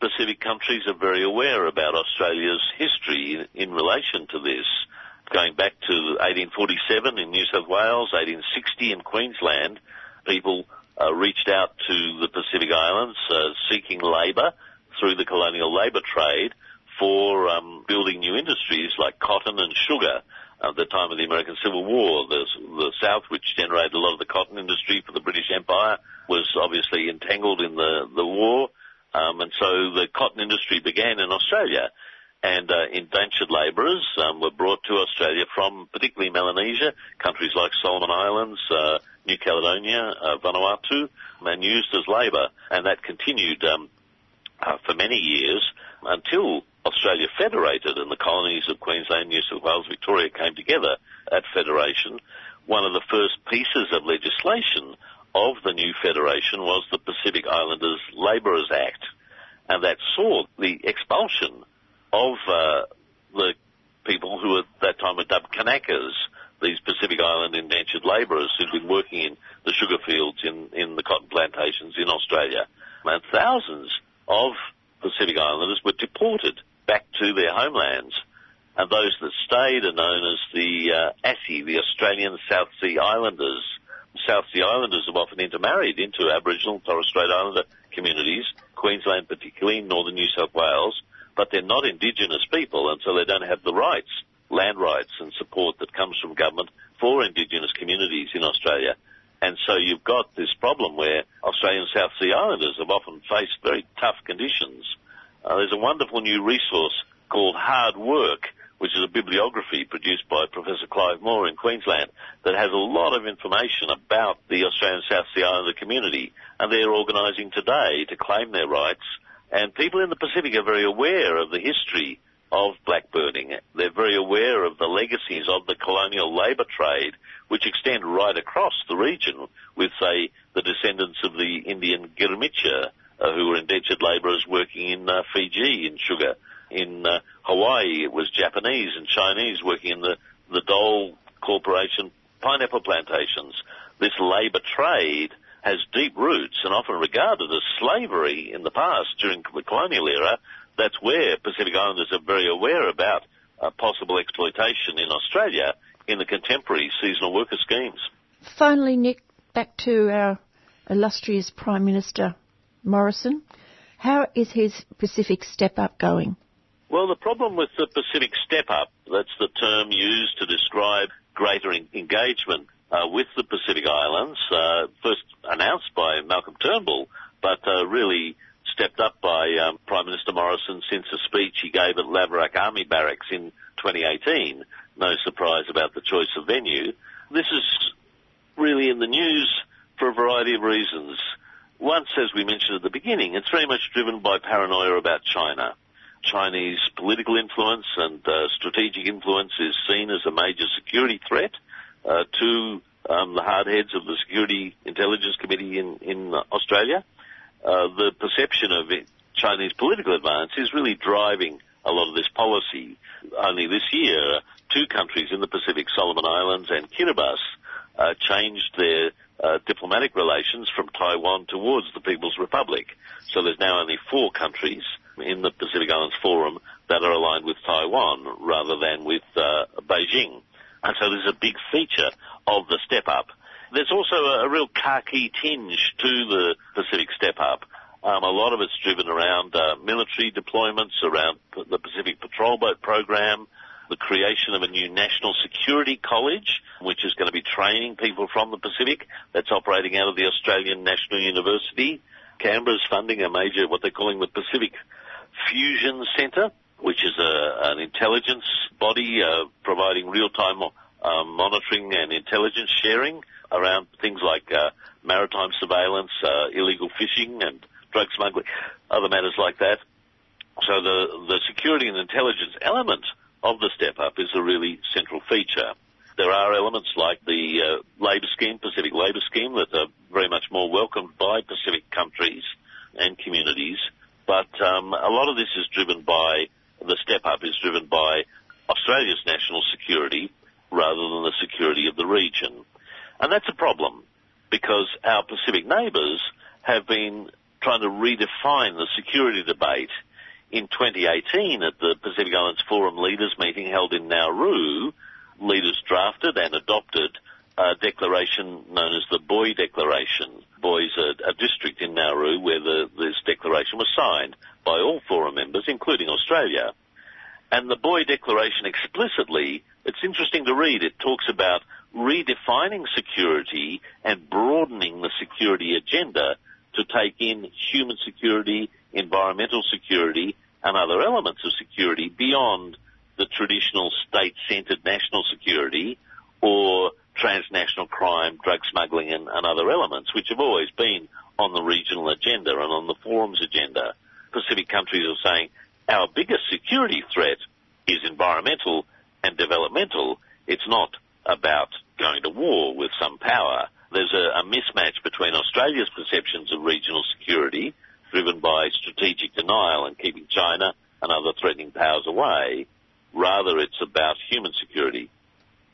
Pacific countries are very aware about Australia's history in, in relation to this. Going back to 1847 in New South Wales, 1860 in Queensland, people uh, reached out to the Pacific Islands uh, seeking labour through the colonial labour trade for um, building new industries like cotton and sugar. At the time of the American Civil War, the, the South, which generated a lot of the cotton industry for the British Empire, was obviously entangled in the, the war. Um, and so the cotton industry began in Australia. And uh, indentured labourers um, were brought to Australia from particularly Melanesia, countries like Solomon Islands, uh, New Caledonia, uh, Vanuatu, and used as labour. And that continued um, uh, for many years until Australia federated and the colonies of Queensland, New South Wales, Victoria came together at federation. One of the first pieces of legislation of the new federation was the Pacific Islanders Labourers Act, and that saw the expulsion of uh, the people who at that time were dubbed Kanakas, these Pacific Island indentured labourers who'd been working in the sugar fields in, in the cotton plantations in Australia. And thousands of Pacific Islanders were deported back to their homelands. And those that stayed are known as the uh, the Australian South Sea Islanders. South Sea Islanders have often intermarried into Aboriginal Torres Strait Islander communities, Queensland particularly, northern New South Wales, but they're not Indigenous people and so they don't have the rights, land rights and support that comes from government for Indigenous communities in Australia. And so you've got this problem where Australian South Sea Islanders have often faced very tough conditions. Uh, there's a wonderful new resource called Hard Work, which is a bibliography produced by Professor Clive Moore in Queensland that has a lot of information about the Australian South Sea Islander community. And they're organising today to claim their rights. And people in the Pacific are very aware of the history of blackbirding. They're very aware of the legacies of the colonial labour trade, which extend right across the region with, say, the descendants of the Indian Girimicha, uh, who were indentured labourers working in uh, Fiji in sugar. In uh, Hawaii, it was Japanese and Chinese working in the, the Dole Corporation pineapple plantations. This labour trade has deep roots and often regarded as slavery in the past during the colonial era that's where Pacific Islanders are very aware about uh, possible exploitation in Australia in the contemporary seasonal worker schemes. Finally, Nick, back to our illustrious Prime Minister Morrison. How is his Pacific Step Up going? Well, the problem with the Pacific Step Up, that's the term used to describe greater engagement uh, with the Pacific Islands, uh, first announced by Malcolm Turnbull, but uh, really stepped up by um, Prime Minister Morrison since a speech he gave at Lavarack Army Barracks in 2018. No surprise about the choice of venue. This is really in the news for a variety of reasons. Once, as we mentioned at the beginning, it's very much driven by paranoia about China. Chinese political influence and uh, strategic influence is seen as a major security threat uh, to um, the hardheads of the Security Intelligence Committee in, in Australia. Uh, the perception of it, Chinese political advance is really driving a lot of this policy. Only this year, two countries in the Pacific, Solomon Islands and Kiribati, uh, changed their uh, diplomatic relations from Taiwan towards the People's Republic. So there's now only four countries in the Pacific Islands Forum that are aligned with Taiwan rather than with uh, Beijing. And so this is a big feature of the step up. There's also a, real khaki tinge to the Pacific step up. Um, a lot of it's driven around uh, military deployments, around the Pacific Patrol Boat Program, the creation of a new national security college, which is going to be training people from the Pacific. That's operating out of the Australian National University. Canberra's funding a major, what they're calling the Pacific Fusion Centre, which is a, an intelligence body uh, providing real-time uh, monitoring and intelligence sharing around things like uh, maritime surveillance, uh, illegal fishing, and drug smuggling, other matters like that. So the the security and intelligence element of the step up is a really central feature. There are elements like the uh, labour scheme, Pacific Labour Scheme, that are very much more welcomed by Pacific countries and communities. But um, a lot of this is driven by the step up is driven by Australia's national security rather than the security of the region. And that's a problem because our Pacific neighbours have been trying to redefine the security debate. In 2018 at the Pacific Islands Forum Leaders meeting held in Nauru, leaders drafted and adopted a declaration known as the Boe Declaration. Boe is a, a district in Nauru where the, this declaration was signed by all forum members, including Australia. And the Boe Declaration explicitly, it's interesting to read, it talks about redefining security and broadening the security agenda to take in human security, environmental security, and other elements of security beyond the traditional state-centered national security or transnational crime, drug smuggling, and, and, other elements, which have always been on the regional agenda and on the forum's agenda. Pacific countries are saying our biggest security threat is environmental and developmental. It's not about going to war with some power. There's a, a mismatch between Australia's perceptions of regional security, driven by strategic denial and keeping China and other threatening powers away. Rather, it's about human security.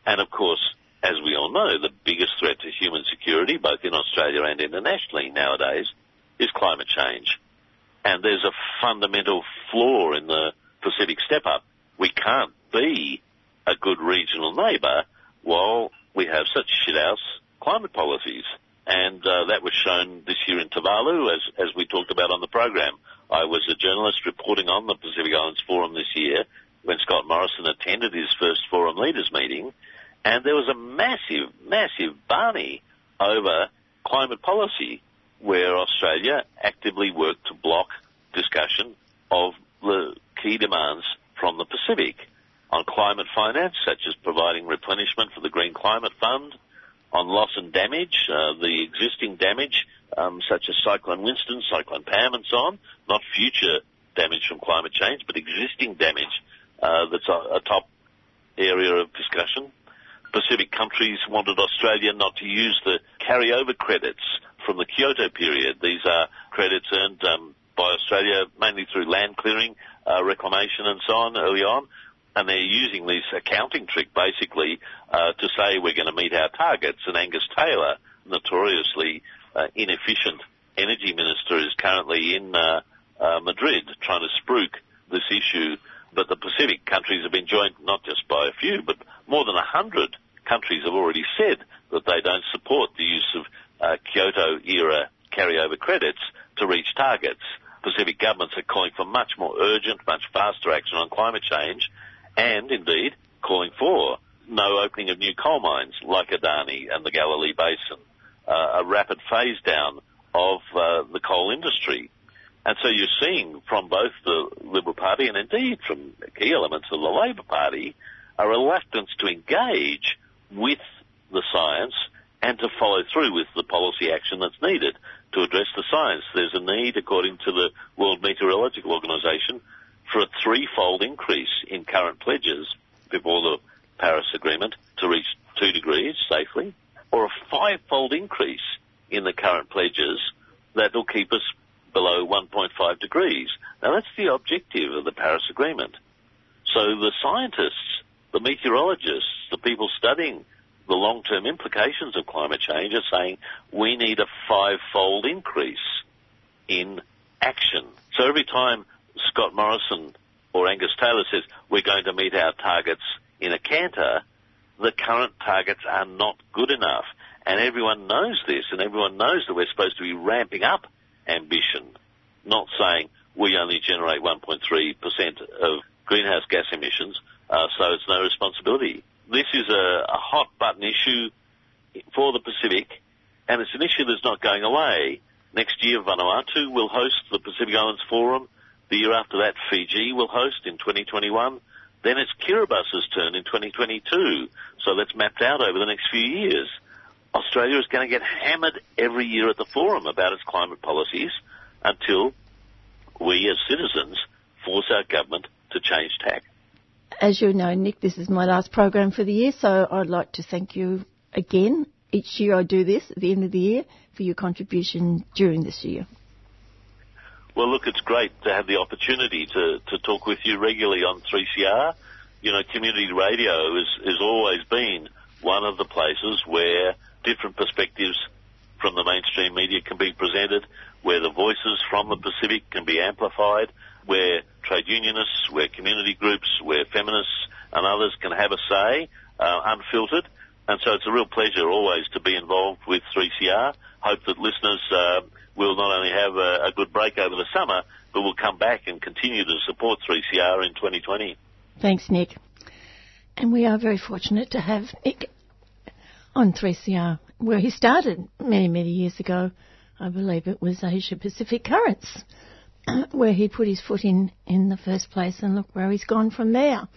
And of course, as we all know, the biggest threat to human security, both in Australia and internationally nowadays, is climate change. And there's a fundamental flaw in the Pacific Step Up. We can't be a good regional neighbour while we have such shithouse climate policies. And uh, that was shown this year in Tuvalu, as, as we talked about on the program. I was a journalist reporting on the Pacific Islands Forum this year when Scott Morrison attended his first Forum Leaders meeting, and there was a massive, massive barney over climate policy where Australia actively worked to block discussion of the key demands from the Pacific on climate finance, such as providing replenishment for the Green Climate Fund, on loss and damage, uh, the existing damage, um, such as Cyclone Winston, Cyclone Pam, and so on, not future damage from climate change, but existing damage uh, that's a, a top area of discussion. Pacific countries wanted Australia not to use the carryover credits from the Kyoto period. These are credits earned um, by Australia mainly through land clearing, uh, reclamation and so on early on. And they're using this accounting trick basically uh, to say we're going to meet our targets. And Angus Taylor, notoriously uh, inefficient energy minister, is currently in uh, uh, Madrid trying to spruik this issue. But the Pacific countries have been joined not just by a few, but more than a hundred countries have already said that they don't support the use of uh, Kyoto era carryover credits to reach targets. Pacific governments are calling for much more urgent, much faster action on climate change, and indeed calling for no opening of new coal mines like Adani and the Galilee Basin, uh, a rapid phase down of uh, the coal industry. And so you're seeing from both the Liberal Party and indeed from key elements of the Labor Party a reluctance to engage with the science and to follow through with the policy action that's needed to address the science. There's a need, according to the World Meteorological Organization, for a threefold increase in current pledges before the Paris Agreement to reach two degrees safely, or a fivefold increase in the current pledges that will keep us below 1.5 degrees. Now that's the objective of the Paris Agreement. So the scientists, the meteorologists, the people studying the long-term implications of climate change are saying we need a five-fold increase in action. So every time Scott Morrison or Angus Taylor says we're going to meet our targets in a canter, the current targets are not good enough. And everyone knows this, and everyone knows that we're supposed to be ramping up ambition, not saying we only generate 1.3% of greenhouse gas emissions, uh, so it's no responsibility. This is a, a hot button issue for the Pacific, and it's an issue that's not going away. Next year, Vanuatu will host the Pacific Islands Forum. The year after that, Fiji will host in 2021. Then it's Kiribati's turn in 2022. So that's mapped out over the next few years. Australia is going to get hammered every year at the forum about its climate policies until we as citizens force our government to change tack. As you know, Nick, this is my last program for the year, so I'd like to thank you again. Each year I do this at the end of the year for your contribution during this year. Well, look, it's great to have the opportunity to, to talk with you regularly on 3CR. You know, community radio has, has always been one of the places where different perspectives from the mainstream media can be presented, where the voices from the Pacific can be amplified, where trade unionists, where community groups, where feminists and others can have a say, uh, unfiltered. And so it's a real pleasure always to be involved with 3CR. Hope that listeners uh, we'll not only have a, a good break over the summer, but we'll come back and continue to support 3CR in 2020. Thanks, Nick. And we are very fortunate to have Nick on 3CR, where he started many, many years ago. I believe it was Asia Pacific Currents, where he put his foot in in the first place, and look where he's gone from there.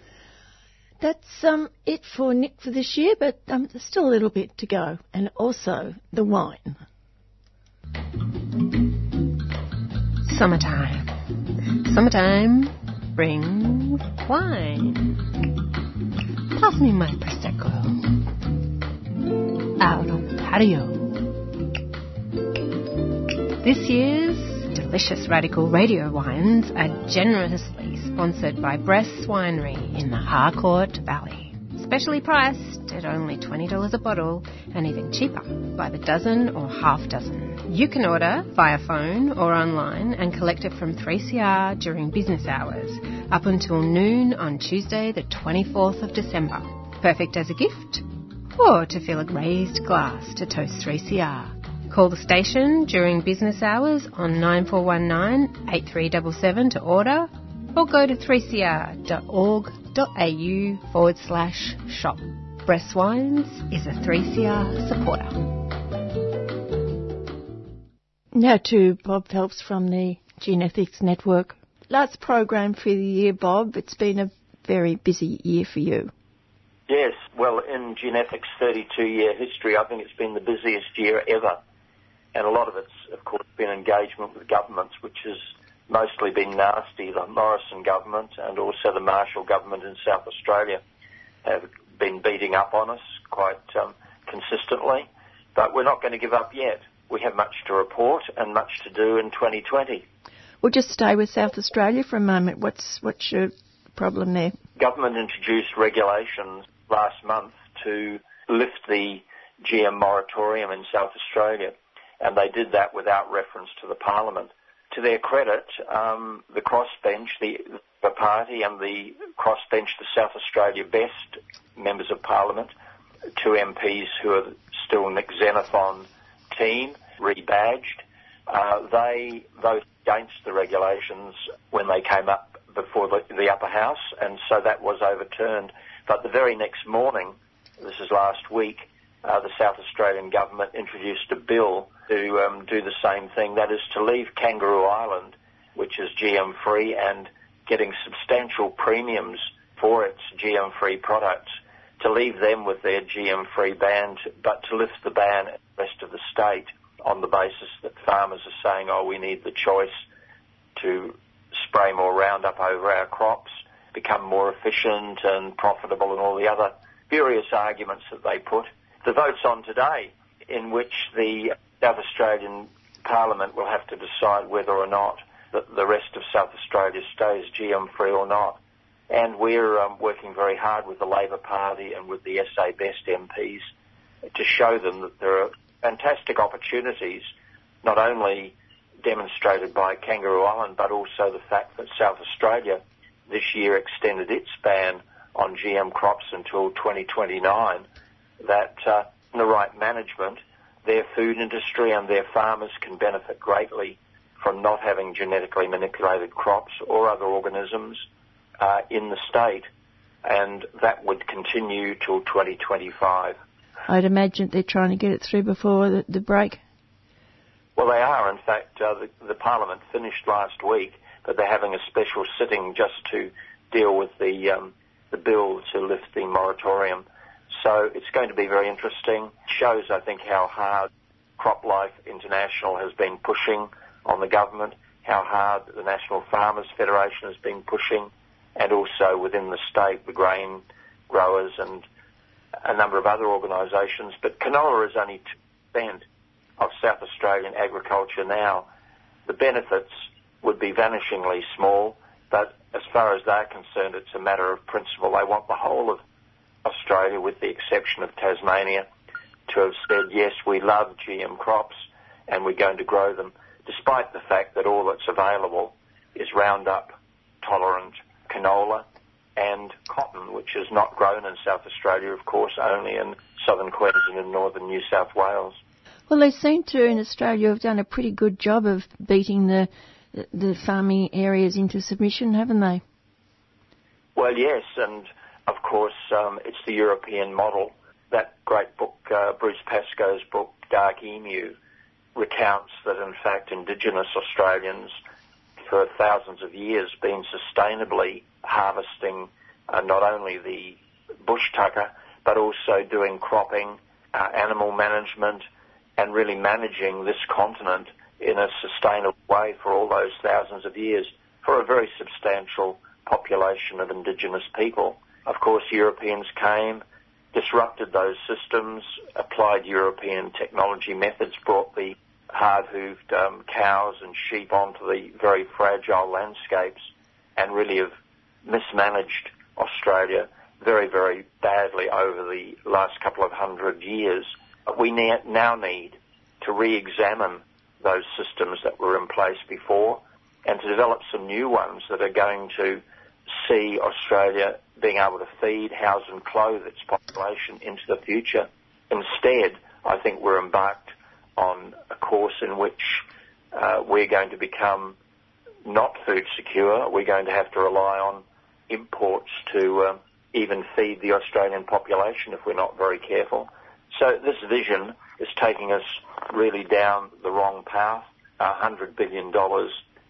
That's um, it for Nick for this year, but um, there's still a little bit to go, and also the wine. Summertime. Summertime brings wine. Pass me my Prosecco. Out on the patio. This year's delicious radical radio wines are generously sponsored by Bress Winery in the Harcourt Valley specially priced at only $20 a bottle and even cheaper by the dozen or half dozen. You can order via phone or online and collect it from 3CR during business hours up until noon on Tuesday, the 24th of December. Perfect as a gift or to fill a raised glass to toast 3CR. Call the station during business hours on 9419 8377 to order or go to 3cr.org.au forward slash shop. Bress Wines is a 3CR supporter. Now to Bob Phelps from the Genethics Network. Last program for the year, Bob. It's been a very busy year for you. Yes, well, in Genethics' 32 year history, I think it's been the busiest year ever. And a lot of it's, of course, been engagement with governments, which has mostly been nasty. The Morrison government and also the Marshall government in South Australia have been beating up on us quite um, consistently. But we're not going to give up yet. We have much to report and much to do in 2020. We'll just stay with South Australia for a moment. What's what's your problem there? Government introduced regulations last month to lift the GM moratorium in South Australia, and they did that without reference to the Parliament to their credit, um, the crossbench, the, the party and the crossbench, the South Australia Best members of Parliament, two MPs who are still Nick Xenophon team, rebadged, uh, they voted against the regulations when they came up before the, the upper house, and so that was overturned. But the very next morning, this is last week, uh, the South Australian government introduced a bill to um, do the same thing. That is to leave Kangaroo Island, which is GM free, and getting substantial premiums for its GM free products, to leave them with their GM free ban, but to lift the ban at the rest of the state on the basis that farmers are saying, oh, we need the choice to spray more Roundup over our crops, become more efficient and profitable, and all the other various arguments that they put. The vote's on today, in which the South Australian Parliament will have to decide whether or not the, rest of South Australia stays GM free or not. And we're um, working very hard with the Labor Party and with the SA Best MPs to show them that there are fantastic opportunities, not only demonstrated by Kangaroo Island, but also the fact that South Australia this year extended its ban on GM crops until 2029, that uh, in the right management, their food industry and their farmers can benefit greatly from not having genetically manipulated crops or other organisms uh, in the state, and that would continue till 2025. I'd imagine they're trying to get it through before the, the break. Well, they are. In fact, uh, the, the, Parliament finished last week, but they're having a special sitting just to deal with the um, the bill to lift the moratorium. So it's going to be very interesting. Shows, I think, how hard CropLife International has been pushing on the government, how hard the National Farmers Federation has been pushing, and also within the state, the grain growers and a number of other organisations. But canola is only 2% of South Australian agriculture now. The benefits would be vanishingly small, but as far as they're concerned, it's a matter of principle. They want the whole of Australia, with the exception of Tasmania, to have said, yes, we love GM crops and we're going to grow them, despite the fact that all that's available is Roundup tolerant canola and cotton, which is not grown in South Australia, of course, only in southern Queensland and northern New South Wales. Well, they seem to in Australia have done a pretty good job of beating the the farming areas into submission, haven't they? Well, yes, and of course um, it's the European model. That great book, uh, Bruce Pascoe's book, Dark Emu, recounts that in fact Indigenous Australians for thousands of years been sustainably harvesting uh, not only the bush tucker but also doing cropping, uh, animal management, and really managing this continent in a sustainable way for all those thousands of years for a very substantial population of indigenous people. Of course, Europeans came, disrupted those systems, applied European technology methods, brought the hard-hooved um, cows and sheep onto the very fragile landscapes, and really have mismanaged Australia very, very badly over the last couple of hundred years. We now need to re-examine those systems that were in place before and to develop some new ones that are going to see Australia being able to feed, house and clothe its population into the future. Instead, I think we're embarked on a course in which uh, we're going to become not food secure. We're going to have to rely on imports to uh, even feed the Australian population if we're not very careful. So this vision is taking us really down the wrong path. $100 billion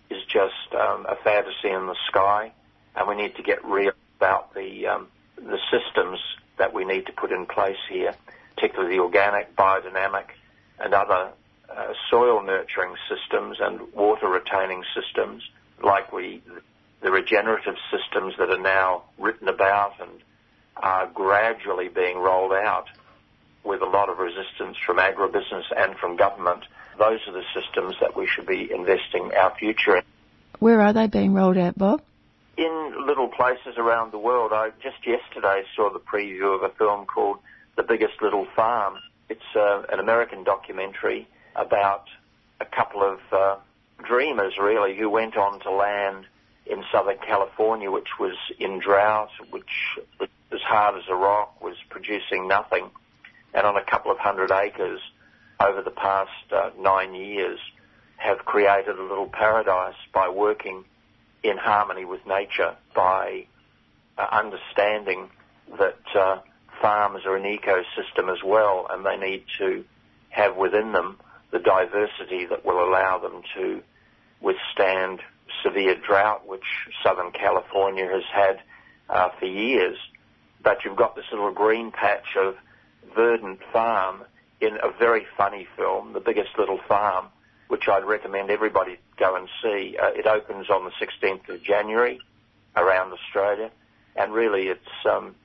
is just um, a fantasy in the sky, and we need to get real about the, um, the systems that we need to put in place here, particularly the organic, biodynamic, and other uh, soil nurturing systems and water retaining systems, like we, the regenerative systems that are now written about and are gradually being rolled out with a lot of resistance from agribusiness and from government. Those are the systems that we should be investing our future in. Where are they being rolled out, Bob? In little places around the world. I just yesterday saw the preview of a film called The Biggest Little Farm. It's uh, an American documentary about a couple of uh, dreamers, really, who went on to land in Southern California, which was in drought, which was as hard as a rock, was producing nothing and on a couple of hundred acres over the past uh, nine years have created a little paradise by working in harmony with nature, by uh, understanding that uh, farms are an ecosystem as well and they need to have within them the diversity that will allow them to withstand severe drought, which Southern California has had uh, for years. But you've got this little green patch of verdant farm in a very funny film, The Biggest Little Farm, which I'd recommend everybody go and see. Uh, it opens on the 16th of January around Australia, and really it's um,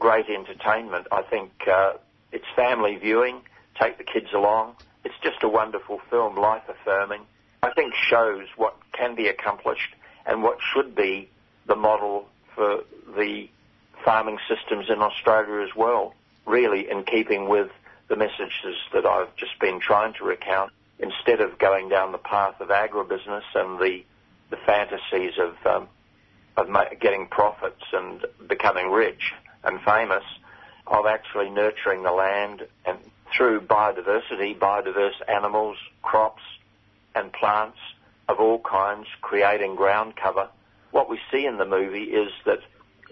great entertainment. I think uh, it's family viewing. Take the kids along. It's just a wonderful film, life affirming. I think shows what can be accomplished and what should be the model for the farming systems in Australia as well really in keeping with the messages that I've just been trying to recount, instead of going down the path of agribusiness and the, the fantasies of, um, of ma- getting profits and becoming rich and famous, of actually nurturing the land and through biodiversity, biodiverse animals, crops and plants of all kinds, creating ground cover. What we see in the movie is that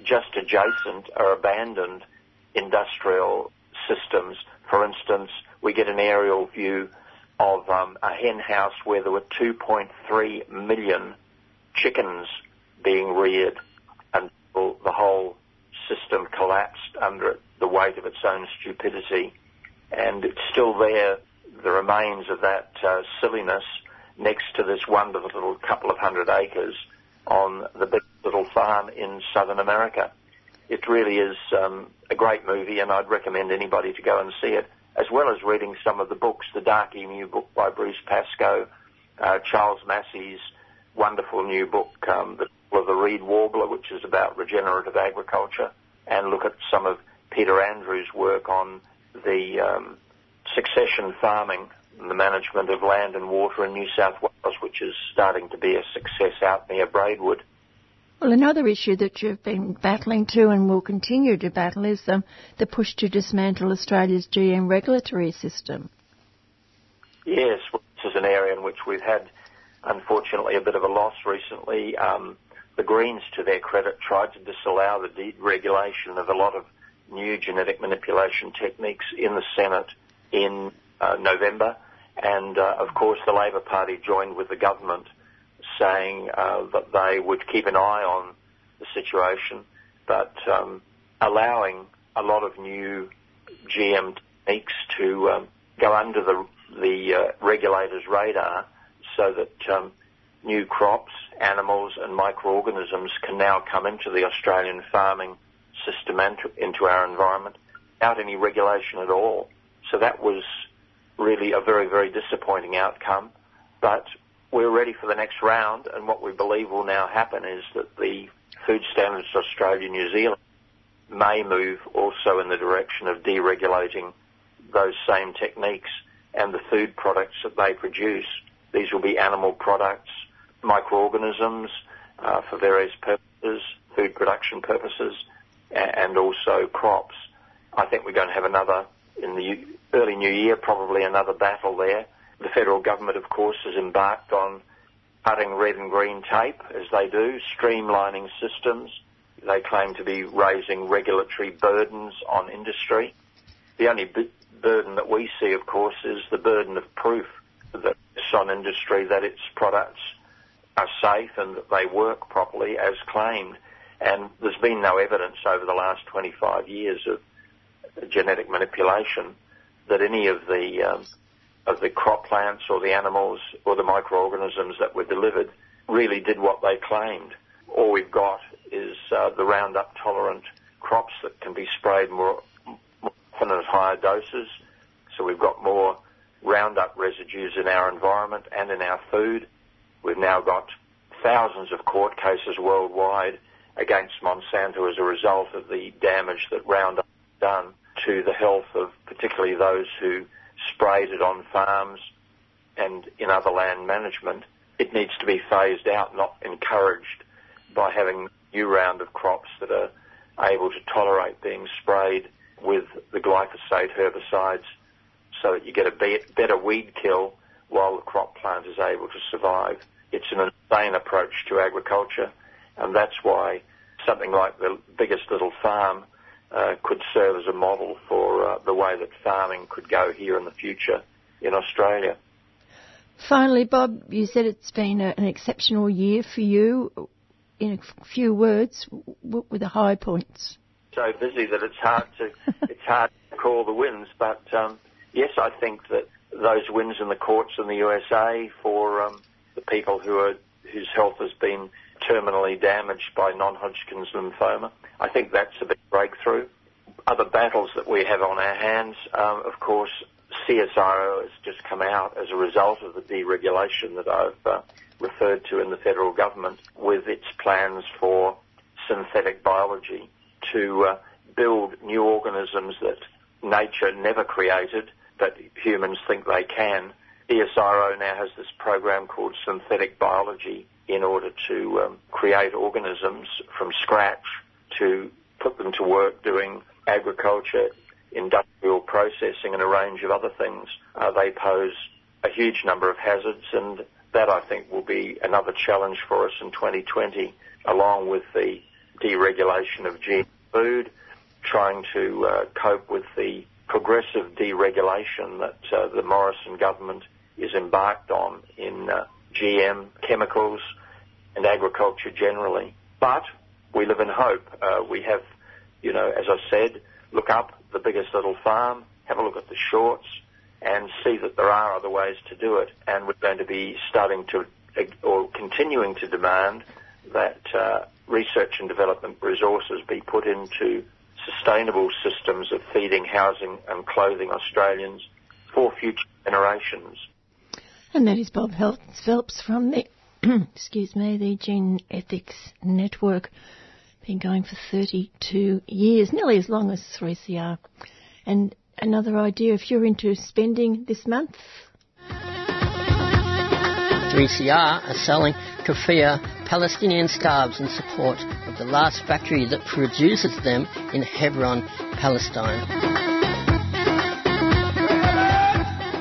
just adjacent are abandoned industrial systems. For instance, we get an aerial view of um, a hen house where there were 2.3 million chickens being reared until the whole system collapsed under the weight of its own stupidity. And it's still there, the remains of that uh, silliness next to this wonderful little couple of hundred acres on the big little farm in southern America. It really is um, a great movie, and I'd recommend anybody to go and see it, as well as reading some of the books. The Dark Emu book by Bruce Pascoe, uh, Charles Massey's wonderful new book, um, The of the Reed Warbler, which is about regenerative agriculture, and look at some of Peter Andrews' work on the um, succession farming and the management of land and water in New South Wales, which is starting to be a success out near Braidwood. Well, another issue that you've been battling to and will continue to battle is um, the push to dismantle Australia's GM regulatory system. Yes, this is an area in which we've had, unfortunately, a bit of a loss recently. Um, the Greens, to their credit, tried to disallow the deregulation of a lot of new genetic manipulation techniques in the Senate in uh, November. And uh, of course, the Labor Party joined with the government saying uh, that they would keep an eye on the situation, but um, allowing a lot of new GM techniques to um, go under the, the uh, regulator's radar so that um, new crops, animals and microorganisms can now come into the Australian farming system and to, into our environment without any regulation at all. So that was really a very, very disappointing outcome. But we're ready for the next round, and what we believe will now happen is that the Food Standards Australia New Zealand may move also in the direction of deregulating those same techniques and the food products that they produce. These will be animal products, microorganisms uh, for various purposes, food production purposes, and also crops. I think we're going to have another in the early new year, probably another battle there. The federal government, of course, has embarked on cutting red and green tape, as they do, streamlining systems. They claim to be raising regulatory burdens on industry. The only b- burden that we see, of course, is the burden of proof that on industry that its products are safe and that they work properly as claimed. And there's been no evidence over the last 25 years of genetic manipulation that any of the um, of the crop plants or the animals or the microorganisms that were delivered really did what they claimed. All we've got is uh, the Roundup tolerant crops that can be sprayed more, more often at higher doses. So we've got more Roundup residues in our environment and in our food. We've now got thousands of court cases worldwide against Monsanto as a result of the damage that Roundup has done to the health of particularly those who sprayed it on farms and in other land management. It needs to be phased out, not encouraged by having new round of crops that are able to tolerate being sprayed with the glyphosate herbicides so that you get a better weed kill while the crop plant is able to survive. It's an insane approach to agriculture and that's why something like the biggest little farm uh, could serve as a model for uh, the way that farming could go here in the future in Australia. Finally, Bob, you said it's been a, an exceptional year for you. In a few words, what were the high points? So busy that it's hard to it's hard to call the wins, but um, yes, I think that those wins in the courts in the USA for um, the people who are whose health has been terminally damaged by non-Hodgkin's lymphoma. I think that's a big breakthrough. Other battles that we have on our hands, um, of course, CSIRO has just come out as a result of the deregulation that I've uh, referred to in the federal government with its plans for synthetic biology to uh, build new organisms that nature never created that humans think they can. ESRO now has this program called synthetic biology in order to um, create organisms from scratch to put them to work doing agriculture, industrial processing and a range of other things. Uh, they pose a huge number of hazards and that I think will be another challenge for us in 2020 along with the deregulation of GM food, trying to uh, cope with the progressive deregulation that uh, the Morrison government is embarked on in uh, GM chemicals and agriculture generally. But we live in hope. Uh, we have, you know, as I said, look up the biggest little farm, have a look at the shorts, and see that there are other ways to do it. And we're going to be starting to, or continuing to demand that uh, research and development resources be put into sustainable systems of feeding, housing, and clothing Australians for future generations. And that is Bob Phelps from the, excuse me, the Gene Ethics Network. Been going for 32 years, nearly as long as 3CR. And another idea, if you're into spending this month, 3CR are selling kafia Palestinian scarves in support of the last factory that produces them in Hebron, Palestine.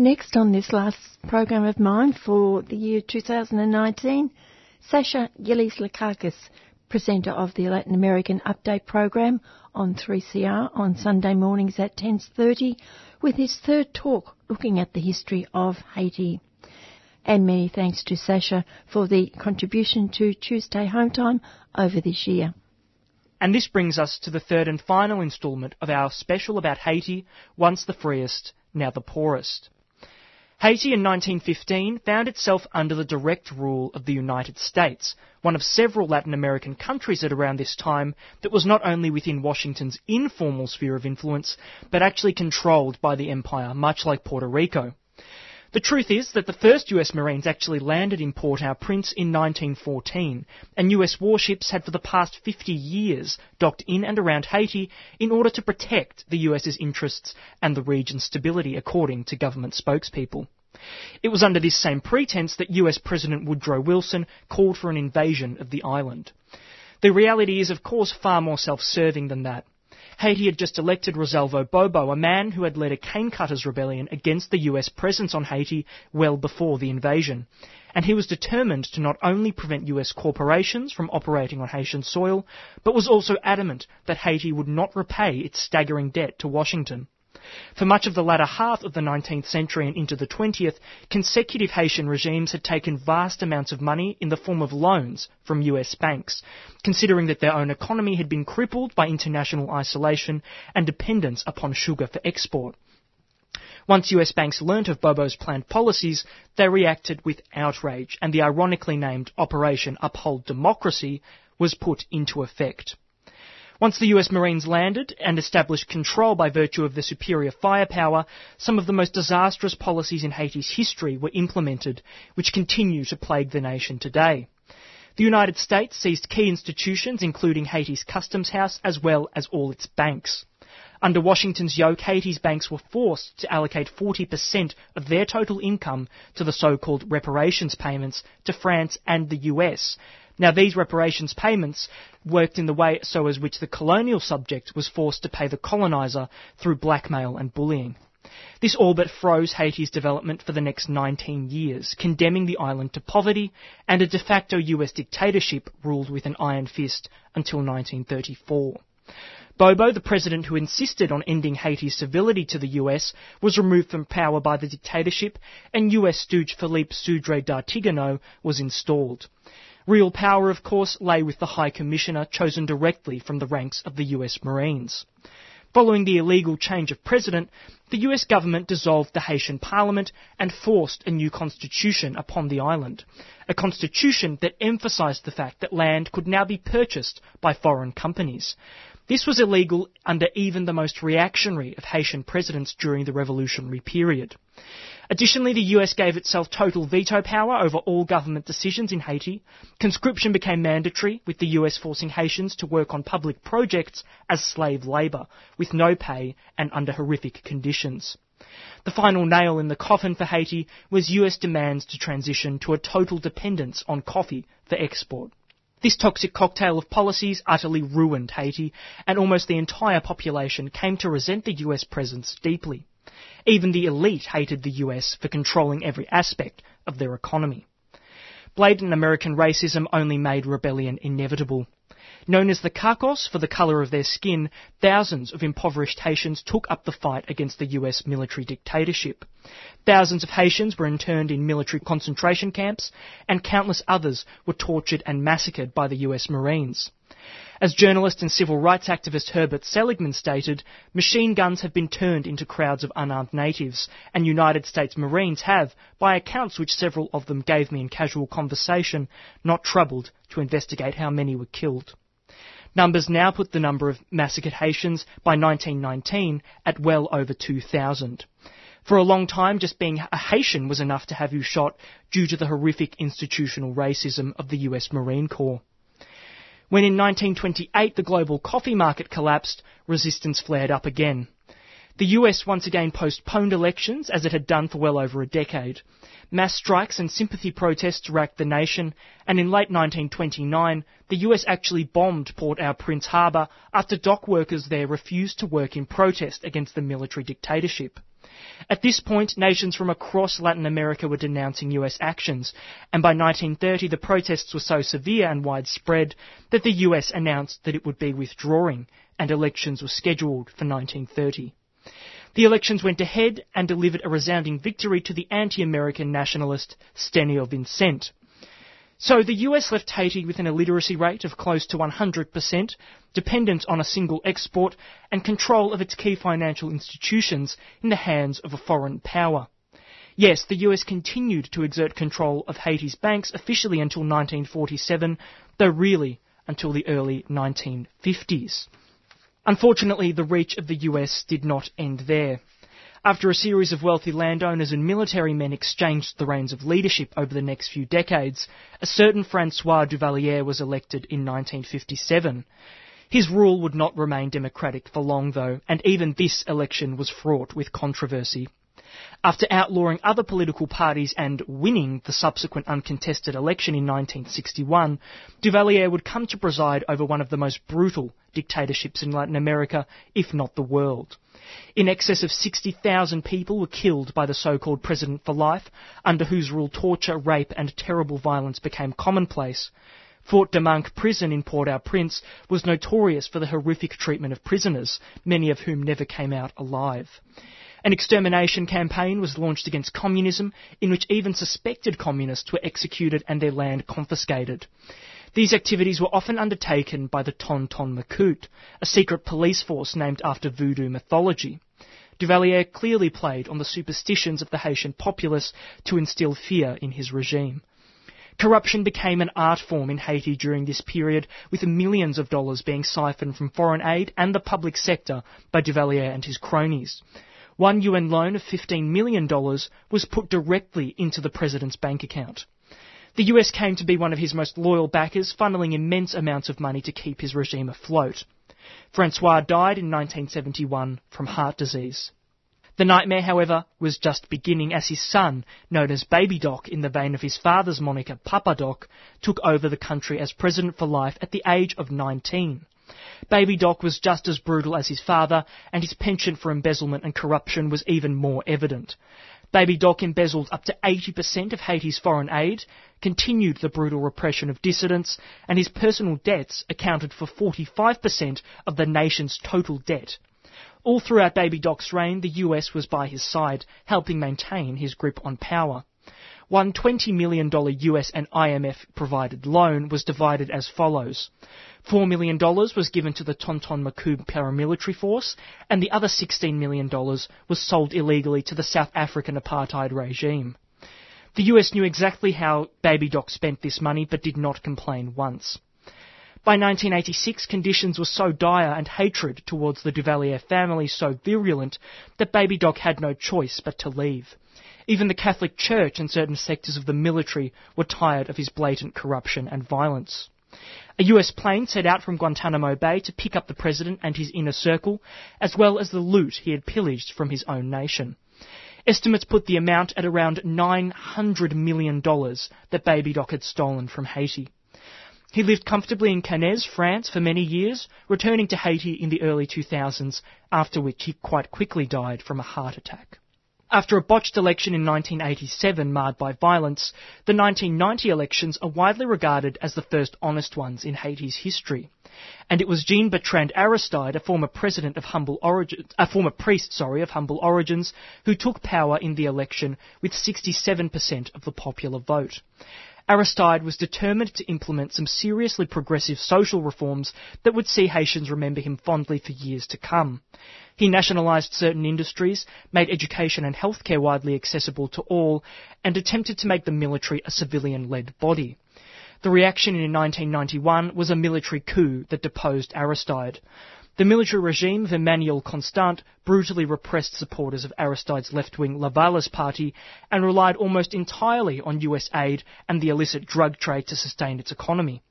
Next on this last program of mine for the year 2019, Sasha Gillies Lakakis, presenter of the Latin American Update program on 3CR on Sunday mornings at 10.30 with his third talk looking at the history of Haiti and many thanks to Sasha for the contribution to Tuesday Home Time over this year. And this brings us to the third and final instalment of our special about Haiti, once the freest, now the poorest. Haiti in 1915 found itself under the direct rule of the United States, one of several Latin American countries at around this time that was not only within Washington's informal sphere of influence, but actually controlled by the empire, much like Puerto Rico. The truth is that the first US Marines actually landed in Port-au-Prince in 1914, and US warships had for the past 50 years docked in and around Haiti in order to protect the US's interests and the region's stability, according to government spokespeople. It was under this same pretense that US President Woodrow Wilson called for an invasion of the island. The reality is, of course, far more self-serving than that. Haiti had just elected Rosalvo Bobo, a man who had led a cane cutters rebellion against the US presence on Haiti well before the invasion. And he was determined to not only prevent US corporations from operating on Haitian soil, but was also adamant that Haiti would not repay its staggering debt to Washington. For much of the latter half of the 19th century and into the 20th, consecutive Haitian regimes had taken vast amounts of money in the form of loans from US banks, considering that their own economy had been crippled by international isolation and dependence upon sugar for export. Once US banks learnt of Bobo's planned policies, they reacted with outrage, and the ironically named Operation Uphold Democracy was put into effect. Once the US Marines landed and established control by virtue of the superior firepower, some of the most disastrous policies in Haiti's history were implemented, which continue to plague the nation today. The United States seized key institutions, including Haiti's customs house, as well as all its banks. Under Washington's yoke, Haiti's banks were forced to allocate 40% of their total income to the so-called reparations payments to France and the US, now, these reparations payments worked in the way so as which the colonial subject was forced to pay the colonizer through blackmail and bullying. This all but froze Haiti's development for the next 19 years, condemning the island to poverty, and a de facto US dictatorship ruled with an iron fist until 1934. Bobo, the president who insisted on ending Haiti's civility to the US, was removed from power by the dictatorship, and US stooge Philippe Sudré Dartiguenave was installed. Real power, of course, lay with the High Commissioner chosen directly from the ranks of the US Marines. Following the illegal change of president, the US government dissolved the Haitian parliament and forced a new constitution upon the island. A constitution that emphasised the fact that land could now be purchased by foreign companies. This was illegal under even the most reactionary of Haitian presidents during the revolutionary period. Additionally, the US gave itself total veto power over all government decisions in Haiti. Conscription became mandatory, with the US forcing Haitians to work on public projects as slave labour, with no pay and under horrific conditions. The final nail in the coffin for Haiti was US demands to transition to a total dependence on coffee for export. This toxic cocktail of policies utterly ruined Haiti, and almost the entire population came to resent the US presence deeply. Even the elite hated the US for controlling every aspect of their economy. Blatant American racism only made rebellion inevitable. Known as the Cacos for the colour of their skin, thousands of impoverished Haitians took up the fight against the US military dictatorship. Thousands of Haitians were interned in military concentration camps, and countless others were tortured and massacred by the US Marines. As journalist and civil rights activist Herbert Seligman stated, machine guns have been turned into crowds of unarmed natives, and United States Marines have, by accounts which several of them gave me in casual conversation, not troubled to investigate how many were killed. Numbers now put the number of massacred Haitians by 1919 at well over 2,000. For a long time, just being a Haitian was enough to have you shot due to the horrific institutional racism of the US Marine Corps. When in 1928 the global coffee market collapsed, resistance flared up again. The US once again postponed elections, as it had done for well over a decade. Mass strikes and sympathy protests racked the nation, and in late 1929, the US actually bombed Port au Prince Harbour after dock workers there refused to work in protest against the military dictatorship. At this point, nations from across Latin America were denouncing US actions, and by 1930 the protests were so severe and widespread that the US announced that it would be withdrawing, and elections were scheduled for 1930. The elections went ahead and delivered a resounding victory to the anti-American nationalist Stênio Vincent. So the US left Haiti with an illiteracy rate of close to 100%, dependent on a single export, and control of its key financial institutions in the hands of a foreign power. Yes, the US continued to exert control of Haiti's banks officially until 1947, though really until the early 1950s. Unfortunately, the reach of the US did not end there. After a series of wealthy landowners and military men exchanged the reins of leadership over the next few decades, a certain Francois Duvalier was elected in 1957. His rule would not remain democratic for long, though, and even this election was fraught with controversy. After outlawing other political parties and winning the subsequent uncontested election in 1961, Duvalier would come to preside over one of the most brutal dictatorships in Latin America, if not the world. In excess of 60,000 people were killed by the so-called President for Life, under whose rule torture, rape and terrible violence became commonplace. Fort Dimanche prison in Port-au-Prince was notorious for the horrific treatment of prisoners, many of whom never came out alive. An extermination campaign was launched against communism, in which even suspected communists were executed and their land confiscated. These activities were often undertaken by the Ton Ton Macoute, a secret police force named after voodoo mythology. Duvalier clearly played on the superstitions of the Haitian populace to instill fear in his regime. Corruption became an art form in Haiti during this period, with millions of dollars being siphoned from foreign aid and the public sector by Duvalier and his cronies. One UN loan of $15 million was put directly into the president's bank account. The US came to be one of his most loyal backers, funneling immense amounts of money to keep his regime afloat. Francois died in 1971 from heart disease. The nightmare, however, was just beginning as his son, known as Baby Doc in the vein of his father's moniker Papa Doc, took over the country as president for life at the age of 19. Baby Doc was just as brutal as his father, and his penchant for embezzlement and corruption was even more evident. Baby Doc embezzled up to 80% of Haiti's foreign aid, continued the brutal repression of dissidents, and his personal debts accounted for 45% of the nation's total debt. All throughout Baby Doc's reign, the US was by his side, helping maintain his grip on power. One $20 million US and IMF provided loan was divided as follows. $4 million was given to the Tonton Macoute paramilitary force, and the other $16 million was sold illegally to the South African apartheid regime. The US knew exactly how Baby Doc spent this money, but did not complain once. By 1986, conditions were so dire and hatred towards the Duvalier family so virulent that Baby Doc had no choice but to leave. Even the Catholic Church and certain sectors of the military were tired of his blatant corruption and violence. A US plane set out from Guantanamo Bay to pick up the president and his inner circle, as well as the loot he had pillaged from his own nation. Estimates put the amount at around $900 million that Baby Doc had stolen from Haiti. He lived comfortably in Cannes, France for many years, returning to Haiti in the early 2000s, after which he quite quickly died from a heart attack. After a botched election in 1987 marred by violence, the 1990 elections are widely regarded as the first honest ones in Haiti's history. And it was Jean Bertrand Aristide, a former president of humble origin, a former priest, sorry, of humble origins, who took power in the election with 67% of the popular vote. Aristide was determined to implement some seriously progressive social reforms that would see Haitians remember him fondly for years to come. He nationalised certain industries, made education and healthcare widely accessible to all, and attempted to make the military a civilian-led body. The reaction in 1991 was a military coup that deposed Aristide. The military regime of Emmanuel Constant brutally repressed supporters of Aristide's left-wing Lavalas party and relied almost entirely on US aid and the illicit drug trade to sustain its economy.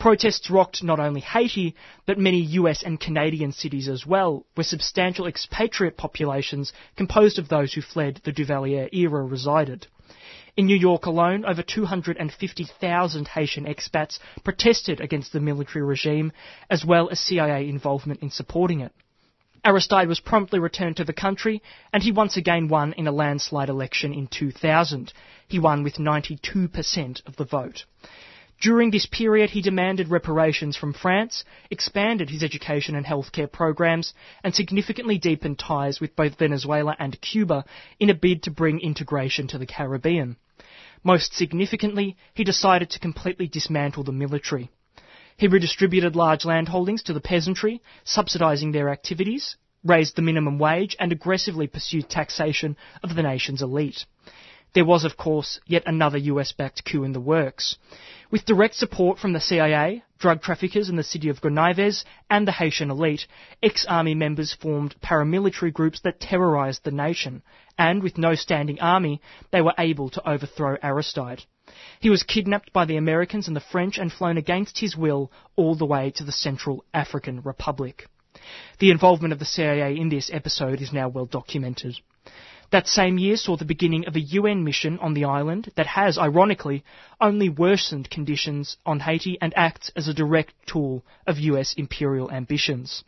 Protests rocked not only Haiti, but many US and Canadian cities as well, where substantial expatriate populations composed of those who fled the Duvalier era resided. In New York alone, over 250,000 Haitian expats protested against the military regime, as well as CIA involvement in supporting it. Aristide was promptly returned to the country, and he once again won in a landslide election in 2000. He won with 92% of the vote. During this period, he demanded reparations from France, expanded his education and healthcare programs, and significantly deepened ties with both Venezuela and Cuba in a bid to bring integration to the Caribbean. Most significantly, he decided to completely dismantle the military. He redistributed large landholdings to the peasantry, subsidising their activities, raised the minimum wage, and aggressively pursued taxation of the nation's elite. There was, of course, yet another US backed coup in the works. With direct support from the CIA, drug traffickers in the city of Gonaives, and the Haitian elite, ex-army members formed paramilitary groups that terrorized the nation, and with no standing army, they were able to overthrow Aristide. He was kidnapped by the Americans and the French and flown against his will all the way to the Central African Republic. The involvement of the CIA in this episode is now well documented. That same year saw the beginning of a UN mission on the island that has, ironically, only worsened conditions on Haiti and acts as a direct tool of US imperial ambitions.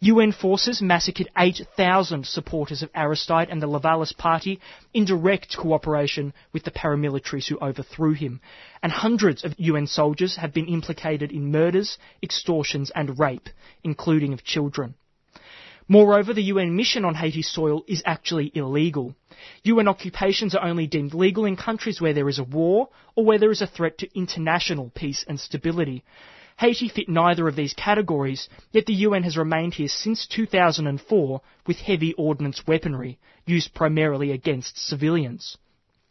UN forces massacred 8,000 supporters of Aristide and the Lavalas party in direct cooperation with the paramilitaries who overthrew him, and hundreds of UN soldiers have been implicated in murders, extortions and rape, including of children. Moreover, the UN mission on Haiti's soil is actually illegal. UN occupations are only deemed legal in countries where there is a war or where there is a threat to international peace and stability. Haiti fit neither of these categories, yet the UN has remained here since 2004 with heavy ordnance weaponry, used primarily against civilians.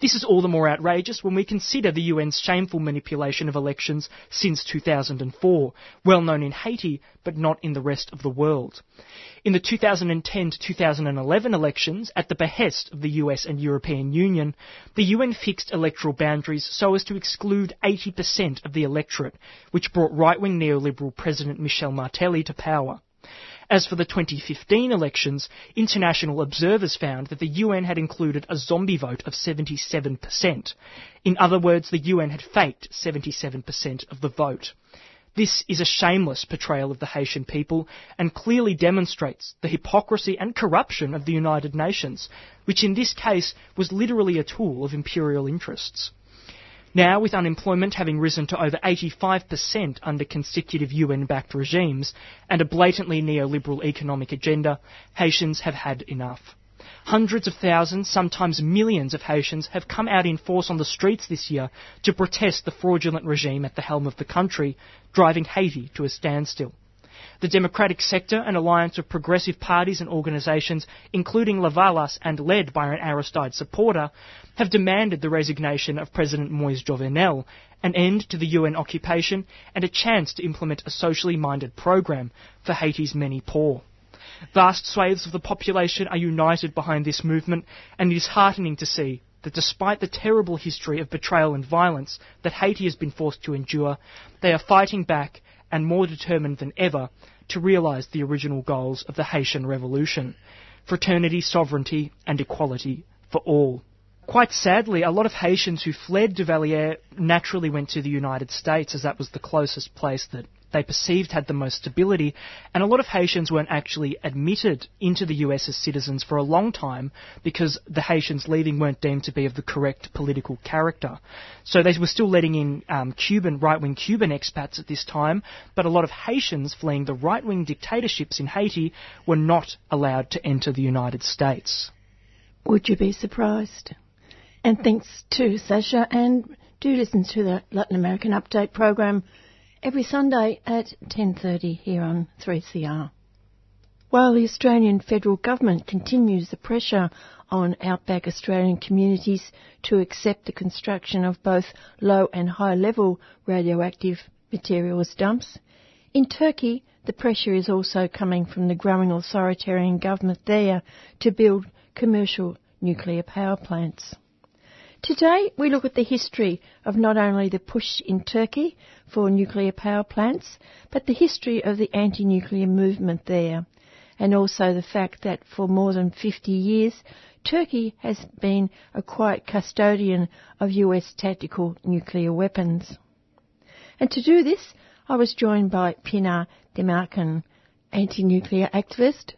This is all the more outrageous when we consider the UN's shameful manipulation of elections since 2004, well known in Haiti, but not in the rest of the world. In the 2010 to 2011 elections, at the behest of the US and European Union, the UN fixed electoral boundaries so as to exclude 80% of the electorate, which brought right-wing neoliberal President Michel Martelly to power. As for the 2015 elections, international observers found that the UN had included a zombie vote of 77%. In other words, the UN had faked 77% of the vote. This is a shameless portrayal of the Haitian people and clearly demonstrates the hypocrisy and corruption of the United Nations, which in this case was literally a tool of imperial interests. Now, with unemployment having risen to over 85% under consecutive UN-backed regimes and a blatantly neoliberal economic agenda, Haitians have had enough. Hundreds of thousands, sometimes millions of Haitians have come out in force on the streets this year to protest the fraudulent regime at the helm of the country, driving Haiti to a standstill. The democratic sector, an alliance of progressive parties and organisations, including Lavalas and led by an Aristide supporter, have demanded the resignation of President Moise Jovenel, an end to the UN occupation, and a chance to implement a socially minded program for Haiti's many poor. Vast swathes of the population are united behind this movement, and it is heartening to see that despite the terrible history of betrayal and violence that Haiti has been forced to endure, they are fighting back and more determined than ever to realise the original goals of the Haitian Revolution fraternity, sovereignty, and equality for all. Quite sadly, a lot of Haitians who fled Duvalier naturally went to the United States as that was the closest place that they perceived had the most stability, and a lot of Haitians weren't actually admitted into the US as citizens for a long time because the Haitians leaving weren't deemed to be of the correct political character. So they were still letting in um, Cuban, right-wing Cuban expats at this time, but a lot of Haitians fleeing the right-wing dictatorships in Haiti were not allowed to enter the United States. Would you be surprised? And thanks to Sasha, and do listen to the Latin American Update program every Sunday at 10.30 here on 3CR. While the Australian federal government continues the pressure on outback Australian communities to accept the construction of both low and high level radioactive materials dumps, in Turkey the pressure is also coming from the growing authoritarian government there to build commercial nuclear power plants. Today we look at the history of not only the push in Turkey for nuclear power plants, but the history of the anti-nuclear movement there, and also the fact that for more than 50 years Turkey has been a quiet custodian of US tactical nuclear weapons. And to do this, I was joined by Pinar Demirkan, anti-nuclear activist,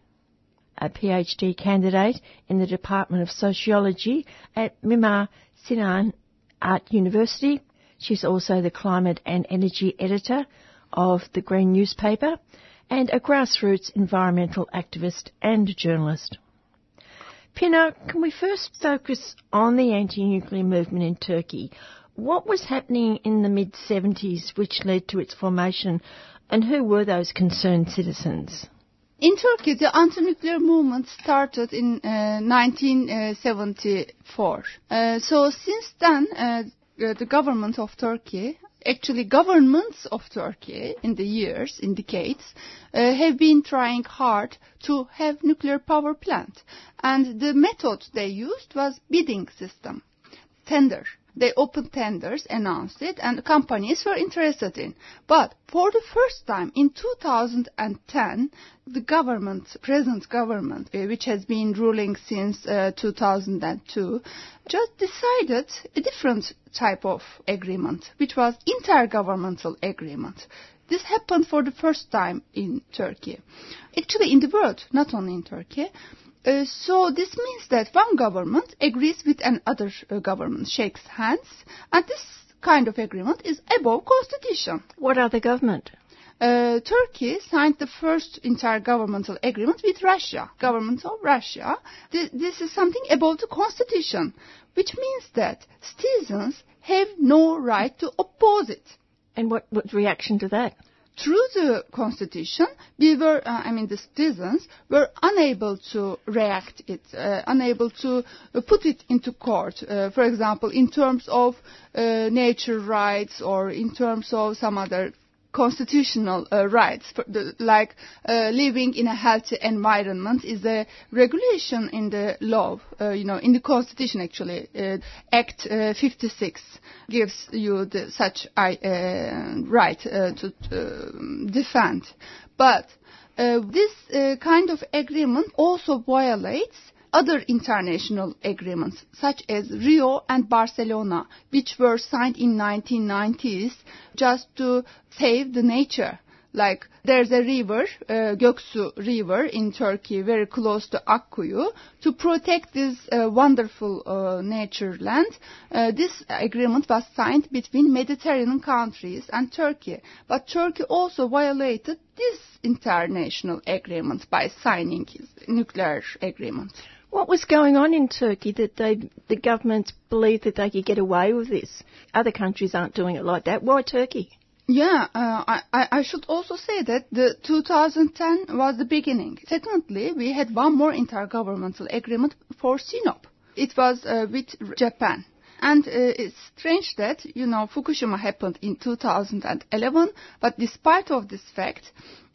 a PhD candidate in the Department of Sociology at Mimar Sinan Art University. She's also the climate and energy editor of the Green newspaper and a grassroots environmental activist and journalist. Pina, can we first focus on the anti-nuclear movement in Turkey? What was happening in the mid-70s which led to its formation and who were those concerned citizens? In Turkey, the anti-nuclear movement started in uh, 1974. Uh, so since then, uh, the government of Turkey, actually governments of Turkey in the years, in decades, uh, have been trying hard to have nuclear power plant. And the method they used was bidding system, tender. They opened tenders, announced it, and companies were interested in. But for the first time in 2010, the government, present government, uh, which has been ruling since uh, 2002, just decided a different type of agreement, which was intergovernmental agreement. This happened for the first time in Turkey. Actually, in the world, not only in Turkey. Uh, so this means that one government agrees with another uh, government, shakes hands, and this kind of agreement is above constitution. What other government? Uh, Turkey signed the first intergovernmental agreement with Russia, government of Russia. This, this is something above the constitution, which means that citizens have no right to oppose it. And what, what reaction to that? Through the constitution, we were, uh, I mean, the citizens were unable to react it, uh, unable to put it into court. Uh, for example, in terms of uh, nature rights or in terms of some other constitutional uh, rights, the, like uh, living in a healthy environment, is a regulation in the law, uh, you know, in the constitution actually. Uh, Act uh, 56 gives you the, such uh, right to defend. But this kind of agreement also violates other international agreements, such as Rio and Barcelona, which were signed in 1990s just to save the nature. Like there's a river, uh, Göksu River in Turkey, very close to Akkuyu. To protect this uh, wonderful uh, nature land, uh, this agreement was signed between Mediterranean countries and Turkey. But Turkey also violated this international agreement by signing his nuclear agreement. What was going on in Turkey that they, the government believed that they could get away with this? Other countries aren't doing it like that. Why Turkey? Yeah, uh, I, I should also say that the 2010 was the beginning. Secondly, we had one more intergovernmental agreement for Sinop. It was uh, with Japan. And uh, it's strange that, you know, Fukushima happened in 2011, but despite of this fact,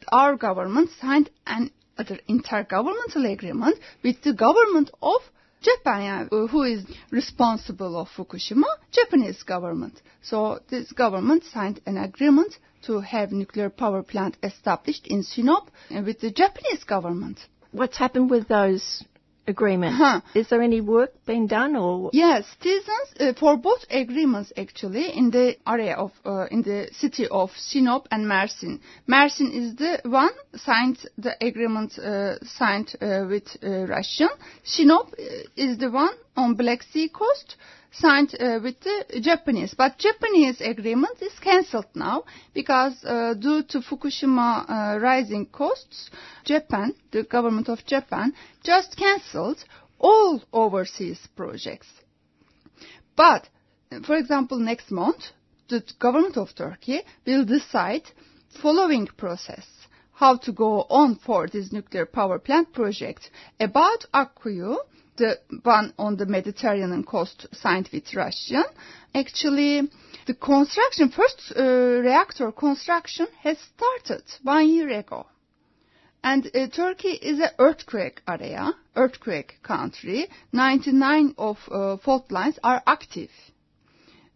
our government signed an other intergovernmental agreement with the government of Japan, who is responsible of Fukushima, Japanese government. So this government signed an agreement to have nuclear power plant established in Sinop with the Japanese government. What's happened with those agreement. Huh. Is there any work being done or? Yes, citizens uh, for both agreements actually in the area of uh, in the city of Sinop and Mersin. Mersin is the one signed the agreement uh, signed uh, with uh, Russian. Sinop uh, is the one on Black Sea coast signed uh, with the Japanese. But Japanese agreement is cancelled now because uh, due to Fukushima uh, rising costs, Japan, the government of Japan, just cancelled all overseas projects. But, for example, next month, the government of Turkey will decide following process how to go on for this nuclear power plant project. About Akkuyu, the one on the Mediterranean coast signed with Russia. Actually, the construction, first uh, reactor construction has started one year ago. And uh, Turkey is an earthquake area, earthquake country. 99 of uh, fault lines are active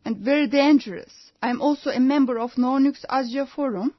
and very dangerous. I'm also a member of No Nukes Asia Forum,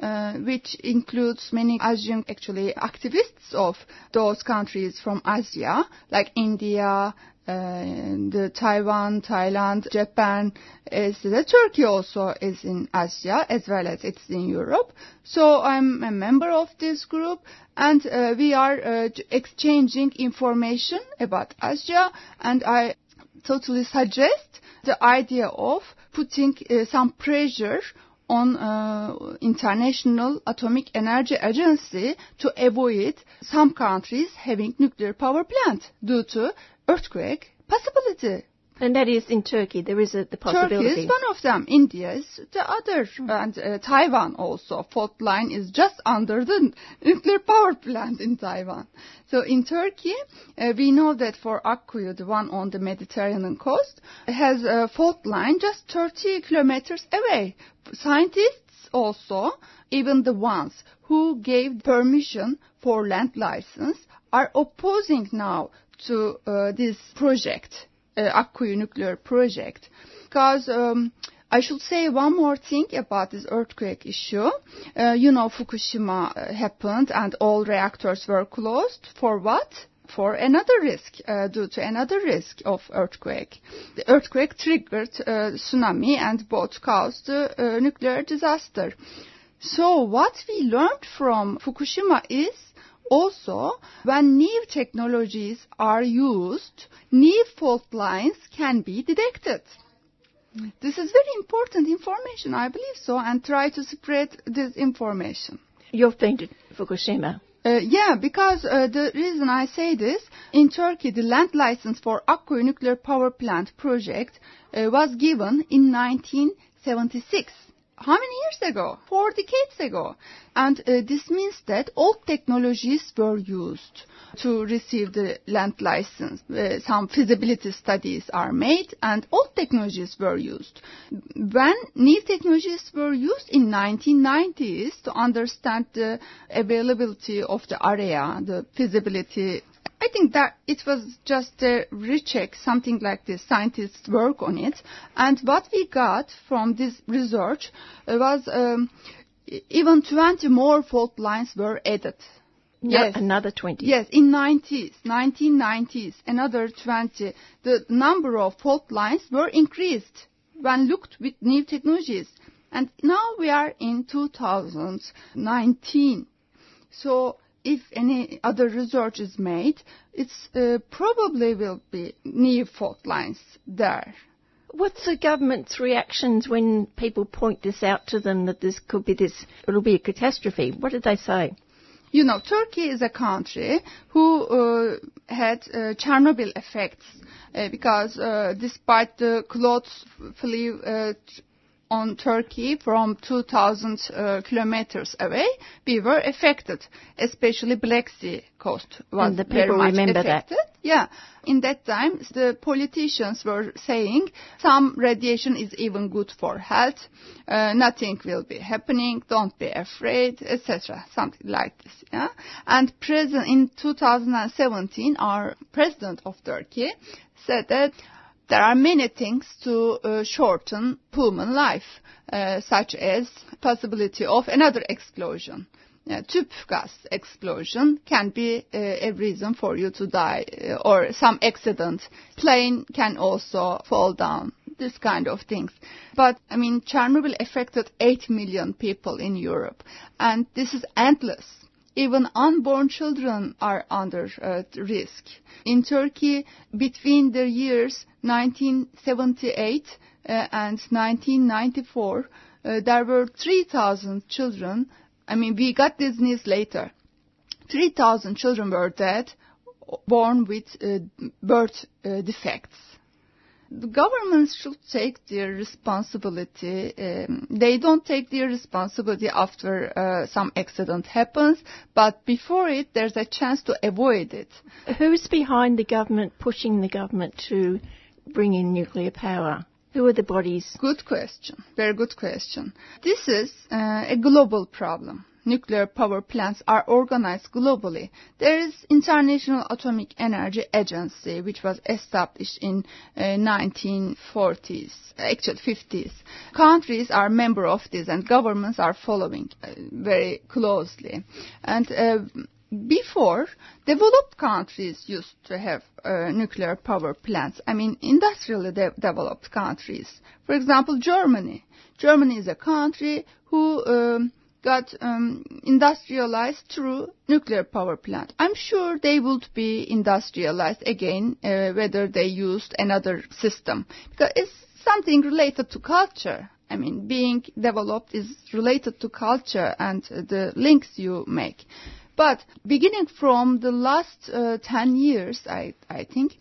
uh, which includes many Asian actually activists of those countries from Asia, like India, uh, the Taiwan, Thailand, Japan, is the Turkey also is in Asia as well as it's in Europe. So I'm a member of this group and uh, we are uh, exchanging information about Asia and I totally suggest the idea of putting uh, some pressure on uh, International Atomic Energy Agency to avoid some countries having nuclear power plant due to earthquake possibility. And that is in Turkey. There is a, the possibility. Turkey is one of them. India is the other, mm. and uh, Taiwan also. Fault line is just under the nuclear power plant in Taiwan. So in Turkey, uh, we know that for Akkuyu, the one on the Mediterranean coast, has a fault line just 30 kilometers away. Scientists also, even the ones who gave permission for land license, are opposing now to uh, this project Akkuyu nuclear project. Because um, I should say one more thing about this earthquake issue. Uh, you know, Fukushima uh, happened and all reactors were closed. For what? For another risk, uh, due to another risk of earthquake. The earthquake triggered uh, tsunami and both caused uh, nuclear disaster. So what we learned from Fukushima is also, when new technologies are used, new fault lines can be detected. This is very important information, I believe so, and try to spread this information. You've been to Fukushima. Uh, yeah, because uh, the reason I say this, in Turkey, the land license for Akkuyu nuclear power plant project uh, was given in 1976 how many years ago? Four decades ago. And uh, this means that old technologies were used to receive the land license. Uh, some feasibility studies are made and old technologies were used. When new technologies were used in 1990s to understand the availability of the area, the feasibility I think that it was just a recheck, something like this. Scientists work on it, and what we got from this research was um, even 20 more fault lines were added. Yes. Another 20. Yes, in 90s, 1990s, another 20. The number of fault lines were increased when looked with new technologies. And now we are in 2019. So if any other research is made, it uh, probably will be new fault lines there. What's the government's reactions when people point this out to them that this could be this, it'll be a catastrophe? What did they say? You know, Turkey is a country who uh, had uh, Chernobyl effects uh, because uh, despite the clothes flew uh, on Turkey from 2,000 uh, kilometers away, we were affected, especially Black Sea coast was and the very people much remember affected. that. Yeah, in that time, the politicians were saying some radiation is even good for health, uh, nothing will be happening, don't be afraid, etc. Something like this. Yeah, and present in 2017, our president of Turkey said that there are many things to uh, shorten human life, uh, such as possibility of another explosion. Uh, tube gas explosion can be uh, a reason for you to die uh, or some accident. Plane can also fall down. This kind of things. But, I mean, Chernobyl affected 8 million people in Europe. And this is endless even unborn children are under uh, risk. In Turkey, between the years 1978 uh, and 1994, uh, there were 3,000 children. I mean, we got this news later. 3,000 children were dead, born with uh, birth uh, defects the governments should take their responsibility. Um, they don't take their responsibility after uh, some accident happens, but before it, there's a chance to avoid it. Who's behind the government pushing the government to bring in nuclear power? Who are the bodies? Good question. Very good question. This is uh, a global problem nuclear power plants are organized globally. There is International Atomic Energy Agency, which was established in uh, 1940s, actually 50s. Countries are member of this, and governments are following uh, very closely. And uh, before, developed countries used to have uh, nuclear power plants. I mean, industrially de- developed countries. For example, Germany. Germany is a country who um, got um, industrialized through nuclear power plant. I'm sure they would be industrialized again, uh, whether they used another system, because it's something related to culture. I mean, being developed is related to culture and the links you make. But beginning from the last uh, 10 years, I, I think,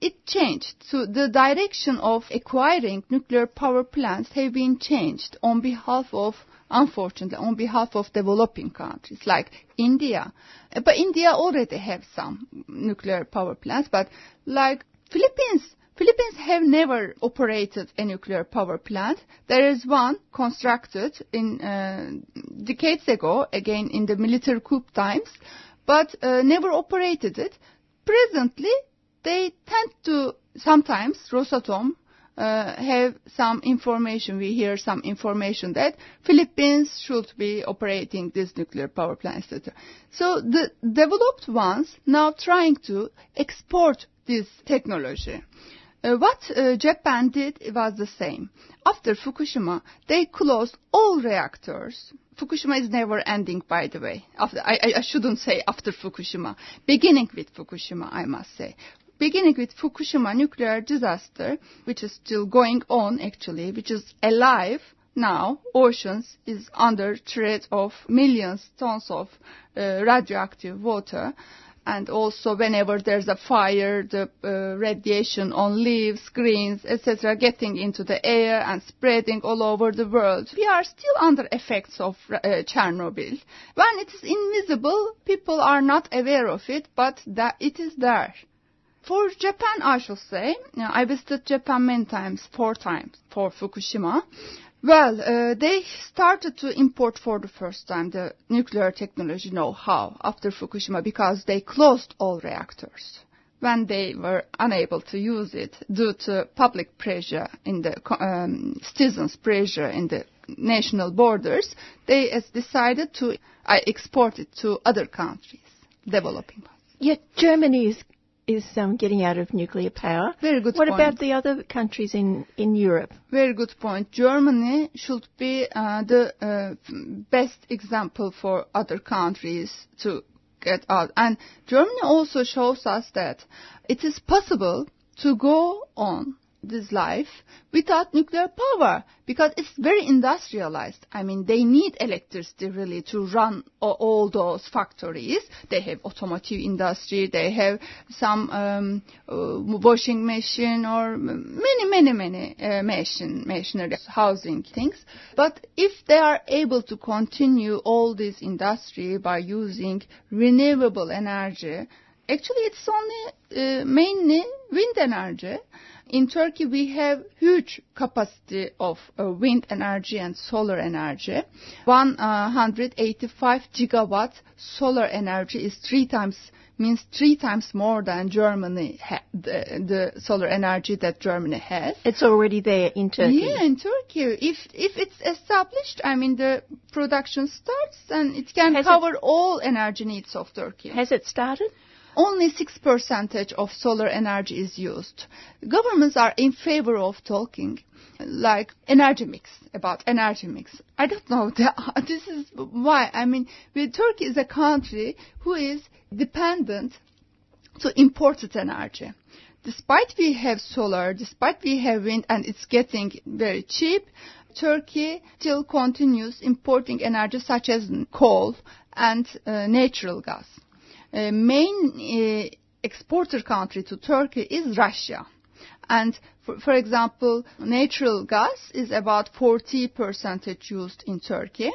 it changed. So the direction of acquiring nuclear power plants have been changed on behalf of unfortunately, on behalf of developing countries like India. But India already have some nuclear power plants, but like Philippines, Philippines have never operated a nuclear power plant. There is one constructed in uh, decades ago, again in the military coup times, but uh, never operated it. Presently, they tend to sometimes Rosatom uh, have some information, we hear some information that Philippines should be operating this nuclear power plant, etc. So the developed ones now trying to export this technology. Uh, what uh, Japan did was the same. After Fukushima, they closed all reactors. Fukushima is never ending, by the way. After, I, I shouldn't say after Fukushima. Beginning with Fukushima, I must say beginning with Fukushima nuclear disaster, which is still going on actually, which is alive now, oceans is under threat of millions tons of uh, radioactive water. And also whenever there's a fire, the uh, radiation on leaves, greens, etc., getting into the air and spreading all over the world. We are still under effects of uh, Chernobyl. When it is invisible, people are not aware of it, but that it is there. For Japan, I should say, I visited Japan many times, four times for Fukushima. Well, uh, they started to import for the first time the nuclear technology know-how after Fukushima because they closed all reactors when they were unable to use it due to public pressure in the um, citizens' pressure in the national borders, they decided to uh, export it to other countries, developing ones. Yet Germany is is um, getting out of nuclear power. Very good point. what point. about the other countries in, in Europe? Very good point. Germany should be uh, the uh, best example for other countries to get out. And Germany also shows us that it is possible to go on this life without nuclear power because it's very industrialized. I mean, they need electricity really to run all those factories. They have automotive industry, they have some um, uh, washing machine or many, many, many uh, machine, machinery, housing things. But if they are able to continue all this industry by using renewable energy, actually it's only uh, mainly wind energy. In Turkey, we have huge capacity of uh, wind energy and solar energy. 185 gigawatt solar energy is three times means three times more than Germany ha- the, the solar energy that Germany has. It's already there in Turkey. Yeah, in Turkey. If if it's established, I mean the production starts and it can Has cover it- all energy needs of Turkey. Has it started? Only 6% of solar energy is used. Governments are in favor of talking like energy mix, about energy mix. I don't know. This is why. I mean, Turkey is a country who is dependent to imported energy. Despite we have solar, despite we have wind and it's getting very cheap, Turkey still continues importing energy such as coal and uh, natural gas. Uh, main uh, exporter country to Turkey is Russia. And for, for example, natural gas is about 40% used in Turkey.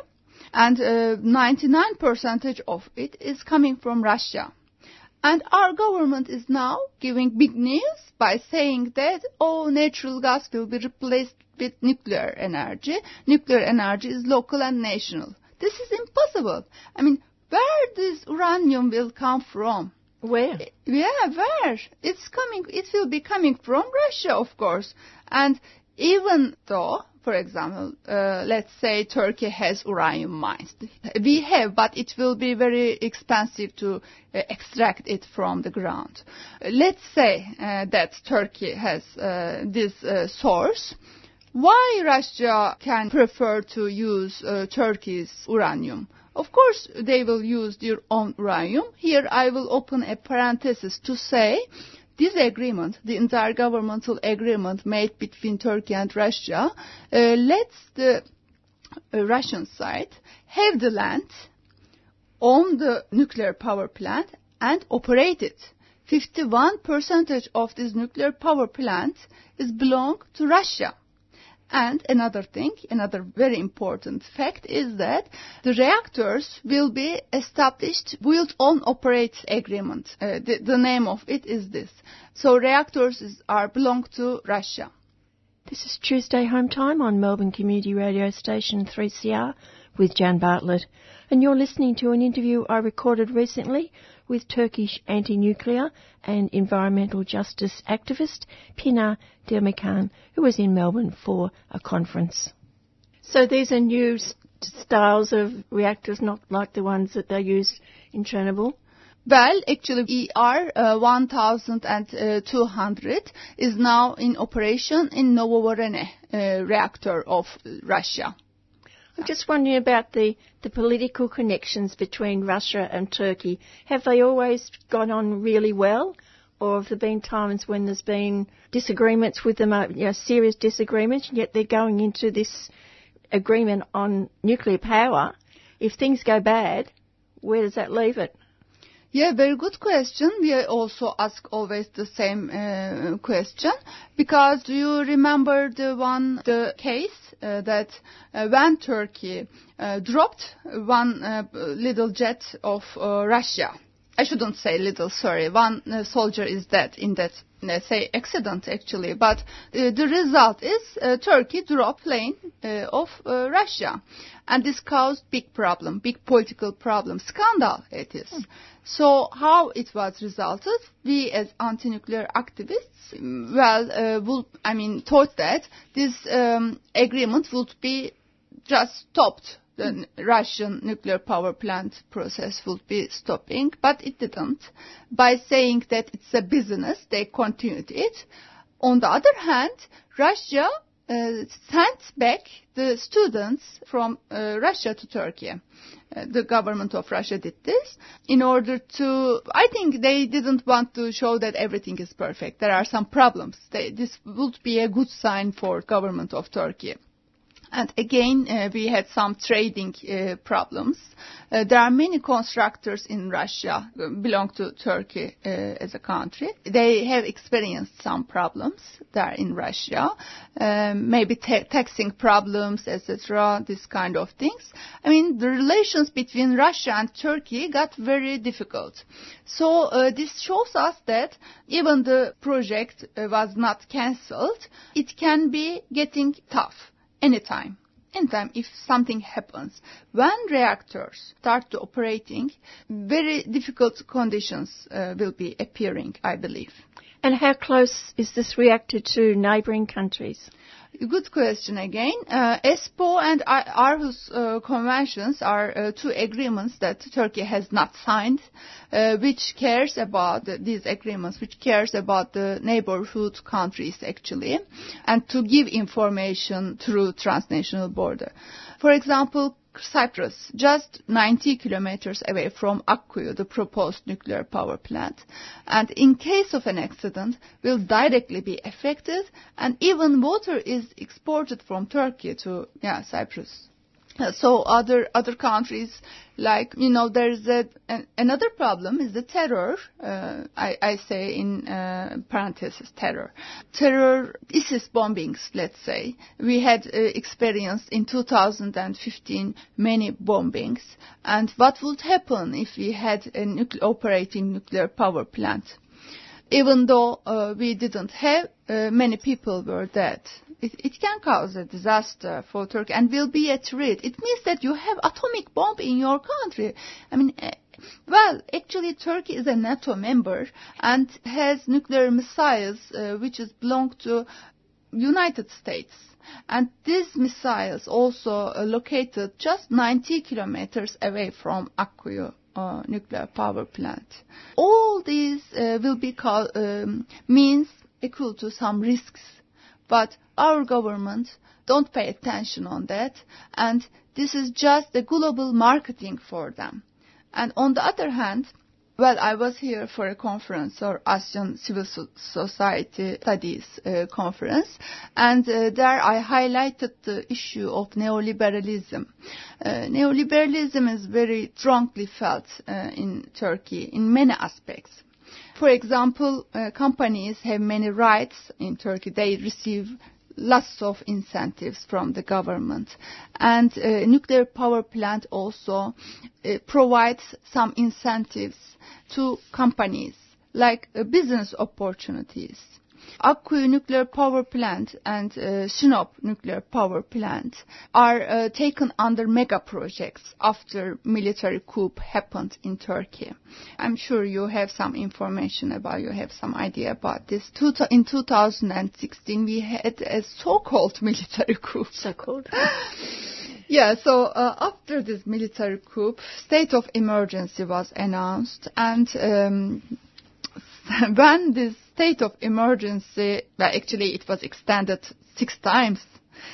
And uh, 99% of it is coming from Russia. And our government is now giving big news by saying that, oh, natural gas will be replaced with nuclear energy. Nuclear energy is local and national. This is impossible. I mean, where this uranium will come from? Where? Yeah, where? It's coming, it will be coming from Russia, of course. And even though, for example, uh, let's say Turkey has uranium mines. We have, but it will be very expensive to uh, extract it from the ground. Let's say uh, that Turkey has uh, this uh, source. Why Russia can prefer to use uh, Turkey's uranium? Of course, they will use their own uranium. Here I will open a parenthesis to say this agreement, the intergovernmental agreement made between Turkey and Russia, uh, lets the uh, Russian side have the land, own the nuclear power plant, and operate it. 51% of this nuclear power plant is belong to Russia. And another thing, another very important fact is that the reactors will be established built on operate agreement. Uh, the, the name of it is this. So reactors is, are belong to Russia. This is Tuesday Home Time on Melbourne Community Radio Station 3CR with Jan Bartlett. And you're listening to an interview I recorded recently with Turkish anti-nuclear and environmental justice activist Pinar Demircan, who was in Melbourne for a conference. So these are new styles of reactors, not like the ones that they used in Chernobyl. Well, actually, ER uh, 1200 is now in operation in Novovoronezh uh, reactor of Russia. I'm just wondering about the, the political connections between Russia and Turkey. Have they always gone on really well? Or have there been times when there's been disagreements with them, uh, you know, serious disagreements, and yet they're going into this agreement on nuclear power? If things go bad, where does that leave it? Yeah, very good question. We also ask always the same uh, question because do you remember the one the case uh, that uh, when Turkey uh, dropped one uh, little jet of uh, Russia? I shouldn't say little, sorry. One uh, soldier is dead in that, let's say, accident actually. But uh, the result is uh, Turkey dropped plane uh, of uh, Russia. And this caused big problem, big political problem, scandal it is. So how it was resulted, we as anti-nuclear activists, mm, well, uh, would, I mean, thought that this um, agreement would be just stopped the Russian nuclear power plant process would be stopping, but it didn't. By saying that it's a business, they continued it. On the other hand, Russia uh, sent back the students from uh, Russia to Turkey. Uh, the government of Russia did this in order to, I think they didn't want to show that everything is perfect. There are some problems. They, this would be a good sign for government of Turkey. And again, uh, we had some trading uh, problems. Uh, there are many constructors in Russia uh, belong to Turkey uh, as a country. They have experienced some problems there in Russia, maybe ta- taxing problems, etc. This kind of things. I mean, the relations between Russia and Turkey got very difficult. So uh, this shows us that even the project was not cancelled, it can be getting tough anytime. Anytime if something happens. When reactors start to operating, very difficult conditions uh, will be appearing, I believe. And how close is this reactor to neighbouring countries? Good question again. Uh, Espoo and Aarhus uh, conventions are uh, two agreements that Turkey has not signed, uh, which cares about these agreements, which cares about the neighborhood countries actually, and to give information through transnational border. For example, Cyprus, just 90 kilometers away from Akkuyu, the proposed nuclear power plant. And in case of an accident, will directly be affected, and even water is exported from Turkey to yeah, Cyprus. So other other countries like you know there's a, an, another problem is the terror uh, I, I, say in uh, parentheses terror. Terror ISIS bombings let's say. We had uh, experienced in 2015 many bombings. And what would happen if we had a nucle- operating nuclear power plant? Even though uh, we didn't have uh, many people were dead it, it, can cause a disaster for Turkey and will be at risk. It means that you have atomic bomb in your country. I mean, uh, well, actually, Turkey is a NATO member and has nuclear missiles uh, which is belong to United States. And these missiles also uh, located just 90 kilometers away from Akkuyu. Uh, nuclear power plant. All these uh, will be um, means equal to some risks but our government don't pay attention on that, and this is just the global marketing for them. And on the other hand, well, I was here for a conference or ASEAN Civil Society Studies uh, conference, and uh, there I highlighted the issue of neoliberalism. Uh, neoliberalism is very strongly felt uh, in Turkey in many aspects. For example, uh, companies have many rights in Turkey. They receive lots of incentives from the government. And uh, nuclear power plant also uh, provides some incentives to companies like uh, business opportunities. Akkuyu nuclear power plant and uh, Sinop nuclear power plant are uh, taken under mega projects after military coup happened in Turkey. I'm sure you have some information about, you have some idea about this. In 2016 we had a so-called military coup. So-called. Yeah, so uh, after this military coup, state of emergency was announced, and um, when this state of emergency, well, actually it was extended six times.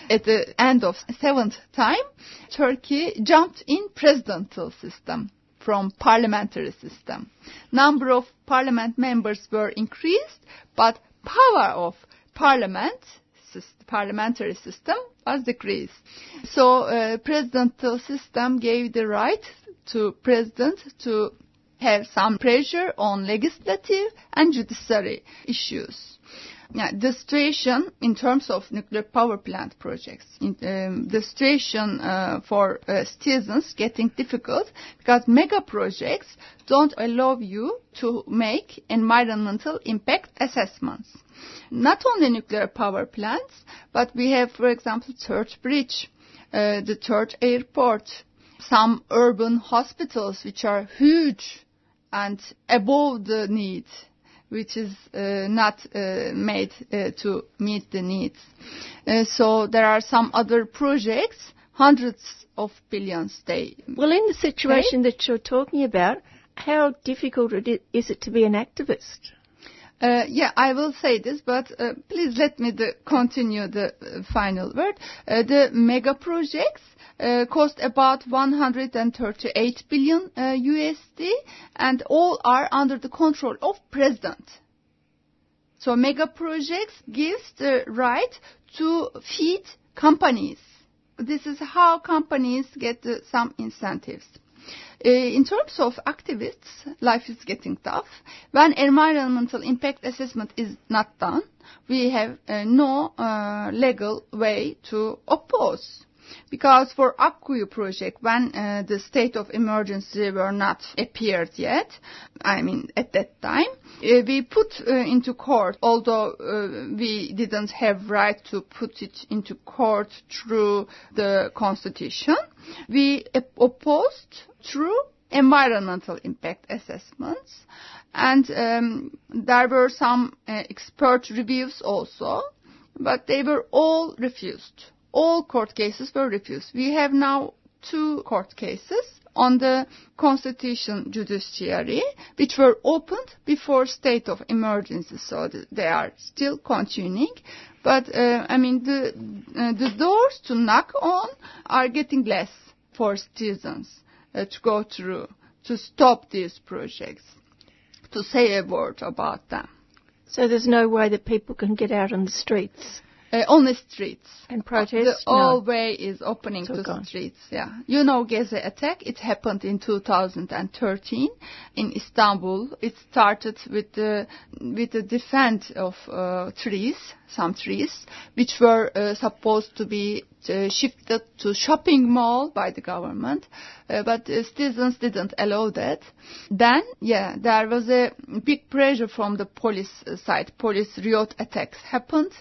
At the end of seventh time, Turkey jumped in presidential system from parliamentary system. Number of parliament members were increased, but power of parliament parliamentary system was decreased. So uh, presidential system gave the right to president to have some pressure on legislative and judiciary issues. Yeah, the situation in terms of nuclear power plant projects, in, um, the situation uh, for uh, citizens getting difficult because mega projects don't allow you to make environmental impact assessments. Not only nuclear power plants, but we have, for example, third bridge, uh, the third airport, some urban hospitals which are huge and above the need, which is uh, not uh, made uh, to meet the needs. Uh, so there are some other projects, hundreds of billions they. Well, in the situation that you're talking about, how difficult is it to be an activist? Uh, yeah, I will say this, but uh, please let me the, continue the uh, final word. Uh, the mega projects cost about 138 billion USD, and all are under the control of president. So mega projects gives the right to feed companies. This is how companies get uh, some incentives. Uh, in terms of activists, life is getting tough. When environmental impact assessment is not done, we have uh, no uh, legal way to oppose because for Akkuyu project, when uh, the state of emergency were not appeared yet, I mean at that time, uh, we put uh, into court, although uh, we didn't have right to put it into court through the constitution, we opposed through environmental impact assessments. And um, there were some uh, expert reviews also, but they were all refused all court cases were refused. We have now two court cases on the constitution judiciary, which were opened before state of emergency, so they are still continuing. But uh, I mean, the uh, the doors to knock on are getting less for citizens uh, to go through to stop these projects, to say a word about them. So there's no way that people can get out on the streets. Uh, on the streets. And protest? The no. way is opening to gone. streets, yeah. You know Gezi attack, it happened in 2013 in Istanbul. It started with the, with the defense of uh, trees, some trees, which were uh, supposed to be uh, shifted to shopping mall by the government, uh, but citizens didn't allow that. Then, yeah, there was a big pressure from the police side. Police riot attacks happened.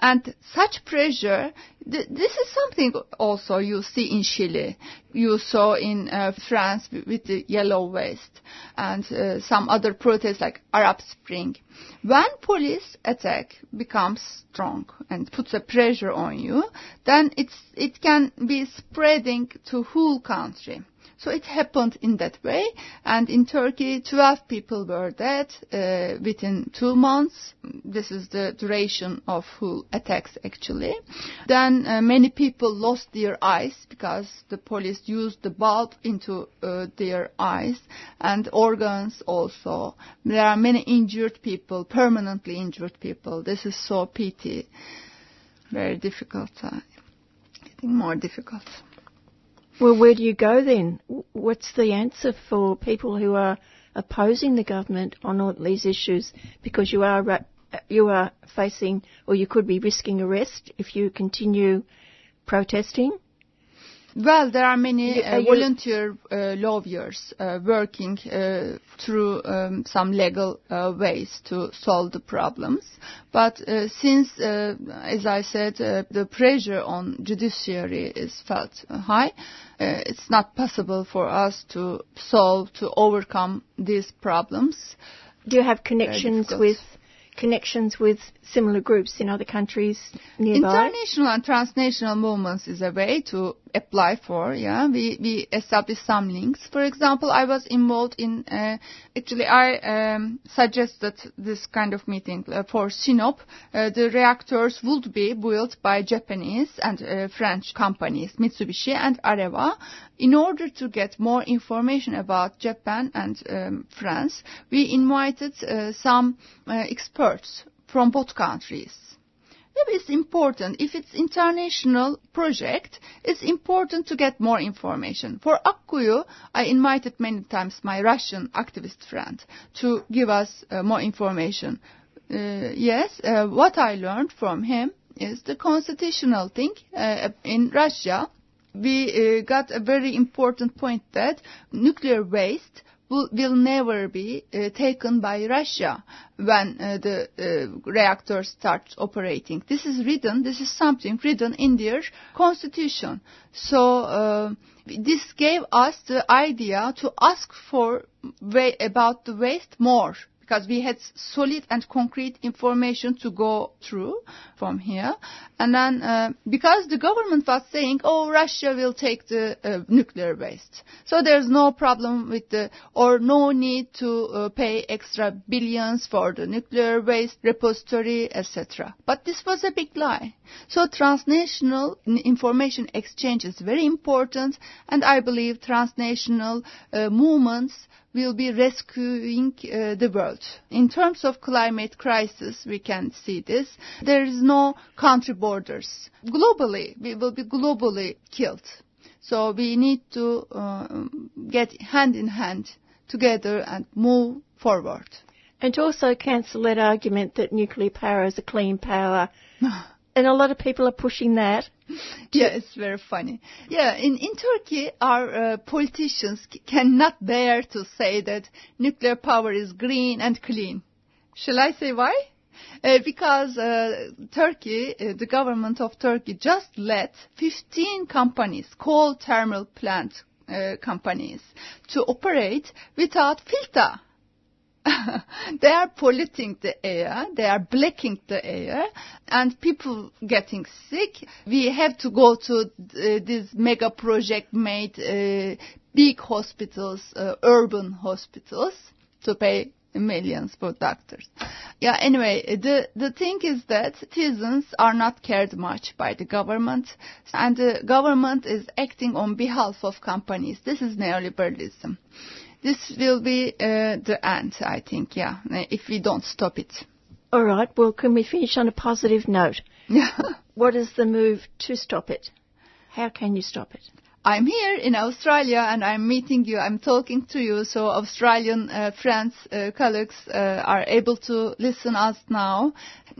And such pressure, th this is something also you see in Chile, you saw in uh, France with the yellow vest, and uh, some other protests like Arab Spring. When police attack becomes strong and puts a pressure on you, then it's, it can be spreading to whole country. So it happened in that way. And in Turkey, 12 people were dead uh, within two months. This is the duration of who attacks actually. Then uh, many people lost their eyes because the police used the bulb into uh, their eyes and organs also. There are many injured people, permanently injured people. This is so pity. Very difficult. Uh, getting more difficult. Well, where do you go then? What's the answer for people who are opposing the government on all these issues? Because you are you are facing, or you could be risking arrest if you continue protesting. Well, there are many uh, volunteer uh, lawyers uh, working uh, through um, some legal uh, ways to solve the problems. But uh, since, as I said, the pressure on judiciary is felt high, Uh, it's not possible for us to solve, to overcome these problems. Do you have connections with connections with similar groups in other countries nearby? International and transnational movements is a way to apply for. Yeah, we we establish some links. For example, I was involved in. Uh, actually, I um, suggested this kind of meeting uh, for Sinop. Uh, the reactors would be built by Japanese and uh, French companies, Mitsubishi and Areva. In order to get more information about Japan and um, France, we invited uh, some uh, experts from both countries. It's important, if it's international project, it's important to get more information. For Akkuyu, I invited many times my Russian activist friend to give us uh, more information. Uh, yes, uh, what I learned from him is the constitutional thing uh, in Russia. We uh, got a very important point that nuclear waste will, never be uh, taken by Russia when uh, the uh, reactor starts operating. This is written, this is something written in their constitution. So this gave us the idea to ask for about the waste more because we had solid and concrete information to go through from here. And then uh, because the government was saying, oh, Russia will take the uh, nuclear waste. So there's no problem with the, or no need to uh, pay extra billions for the nuclear waste repository, etc. But this was a big lie. So transnational information exchange is very important and I believe transnational uh, movements will be rescuing uh, the world. In terms of climate crisis, we can see this. There is no country borders. Globally, we will be globally killed. So we need to uh, get hand in hand together and move forward. And also cancel that argument that nuclear power is a clean power. and a lot of people are pushing that. Yeah, it's very funny. Yeah, in, in Turkey, our uh, politicians cannot bear to say that nuclear power is green and clean. Shall I say why? Uh, because uh, Turkey, uh, the government of Turkey just let 15 companies, coal thermal plant uh, companies, to operate without filter. they are polluting the air, they are blacking the air, and people getting sick. We have to go to uh, this mega project made uh, big hospitals, uh, urban hospitals, to pay millions for doctors. Yeah, anyway, the, the thing is that citizens are not cared much by the government, and the government is acting on behalf of companies. This is neoliberalism this will be uh, the end, I think, yeah, if we don't stop it. All right, well, can we finish on a positive note? Yeah. what is the move to stop it? How can you stop it? I'm here in Australia and I'm meeting you, I'm talking to you, so Australian uh, friends, uh, colleagues uh, are able to listen us now.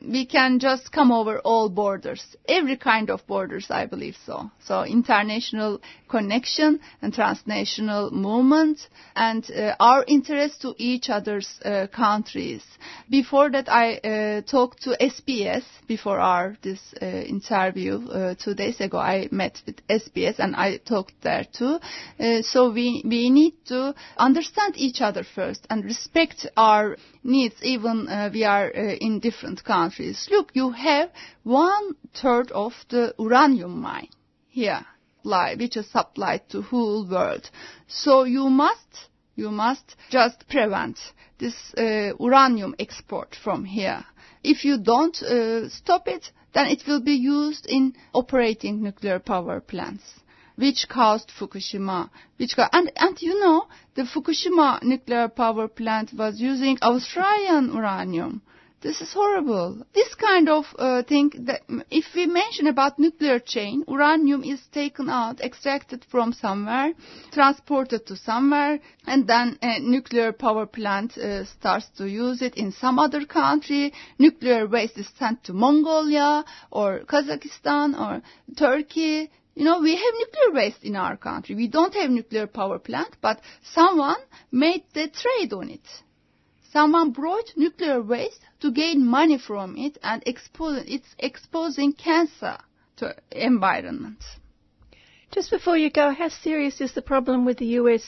We can just come over all borders, every kind of borders, I believe so. So international connection and transnational movement and uh, our interest to each other's uh, countries. Before that, I uh, talked to SBS before our this interview two days ago. I met with SBS and I talked there too. Uh, so we, we need to understand each other first and respect our needs even uh, we are uh, in different countries. Look, you have one third of the uranium mine here, which is supplied to whole world. So you must, you must just prevent this uh, uranium export from here. If you don't uh, stop it, then it will be used in operating nuclear power plants which caused Fukushima. Which ca- and and you know the Fukushima nuclear power plant was using Australian uranium. This is horrible. This kind of uh, thing that if we mention about nuclear chain, uranium is taken out, extracted from somewhere, transported to somewhere, and then a nuclear power plant uh, starts to use it in some other country. Nuclear waste is sent to Mongolia or Kazakhstan or Turkey. You know, we have nuclear waste in our country. We don't have nuclear power plant, but someone made the trade on it. Someone brought nuclear waste to gain money from it and expose, it's exposing cancer to environment. Just before you go, how serious is the problem with the US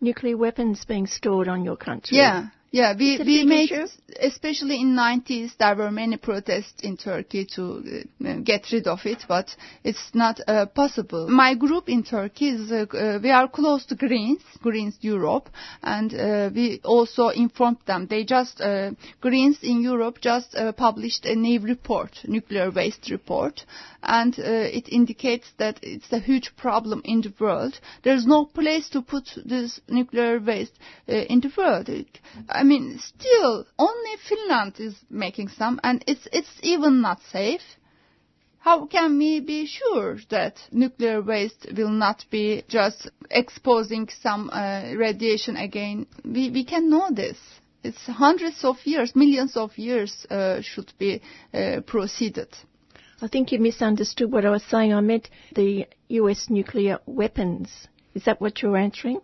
nuclear weapons being stored on your country? Yeah, yeah, we, we made, issue? especially in 90s, there were many protests in Turkey to uh, get rid of it, but it's not uh, possible. My group in Turkey is, uh, uh we are close to Greens, Greens Europe, and uh, we also informed them. They just, uh, Greens in Europe just published a new report, nuclear waste report, and it indicates that it's a huge problem in the world. There's no place to put this nuclear waste in the world. It, I mean, still, only Finland is making some, and it's it's even not safe. How can we be sure that nuclear waste will not be just exposing some uh, radiation again? We we can know this. It's hundreds of years, millions of years uh, should be uh, proceeded. I think you misunderstood what I was saying. I meant the U.S. nuclear weapons. Is that what you're answering?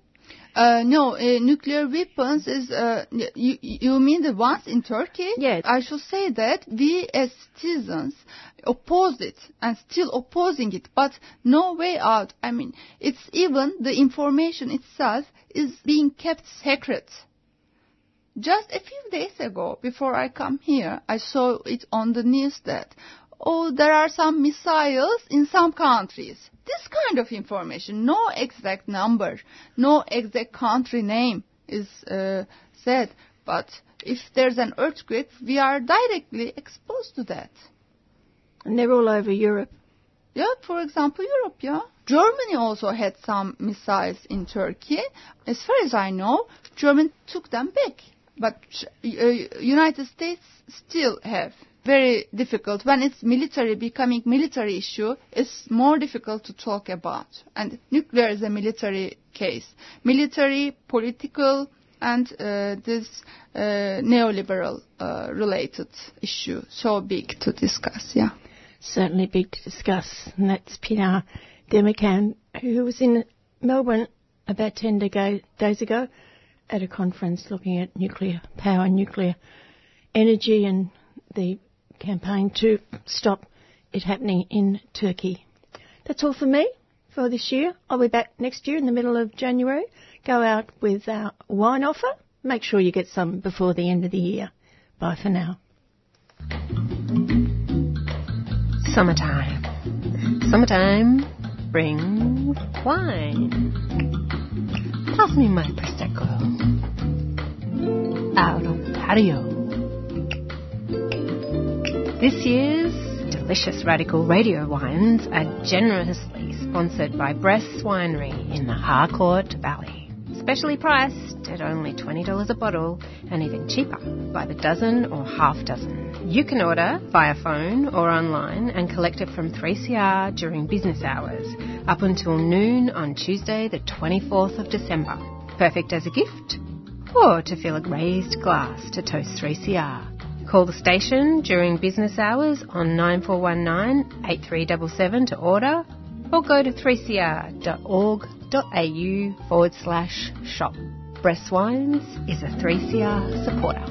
Uh, no, uh, nuclear weapons is, uh, you, you mean the ones in Turkey? Yes. I should say that we as citizens oppose it and still opposing it, but no way out. I mean, it's even the information itself is being kept secret. Just a few days ago, before I come here, I saw it on the news that, oh, there are some missiles in some countries. This kind of information, no exact number, no exact country name is uh, said, but if there's an earthquake, we are directly exposed to that. And they're all over Europe. Yeah, for example, Europe, yeah. Germany also had some missiles in Turkey. As far as I know, Germany took them back. But uh, United States still have very difficult. When it's military, becoming military issue, it's more difficult to talk about. And nuclear is a military case. Military, political, and uh, this uh, neoliberal uh, related issue so big to discuss, yeah. Certainly big to discuss, and that's Pinar Demircan, who was in Melbourne about 10 days ago at a conference looking at nuclear power, nuclear energy, and the campaign to stop it happening in Turkey. That's all for me for this year. I'll be back next year in the middle of January. Go out with our wine offer. Make sure you get some before the end of the year. Bye for now. Summertime. Summertime brings wine. Pass me my Prosecco. Out on the patio. This year's delicious radical radio wines are generously sponsored by Bress Winery in the Harcourt Valley specially priced at only $20 a bottle and even cheaper by the dozen or half dozen. You can order via phone or online and collect it from 3CR during business hours up until noon on Tuesday, the 24th of December. Perfect as a gift or to fill a raised glass to toast 3CR. Call the station during business hours on 9419 8377 to order or go to 3cr.org.au forward slash shop. Bress Wines is a 3CR supporter.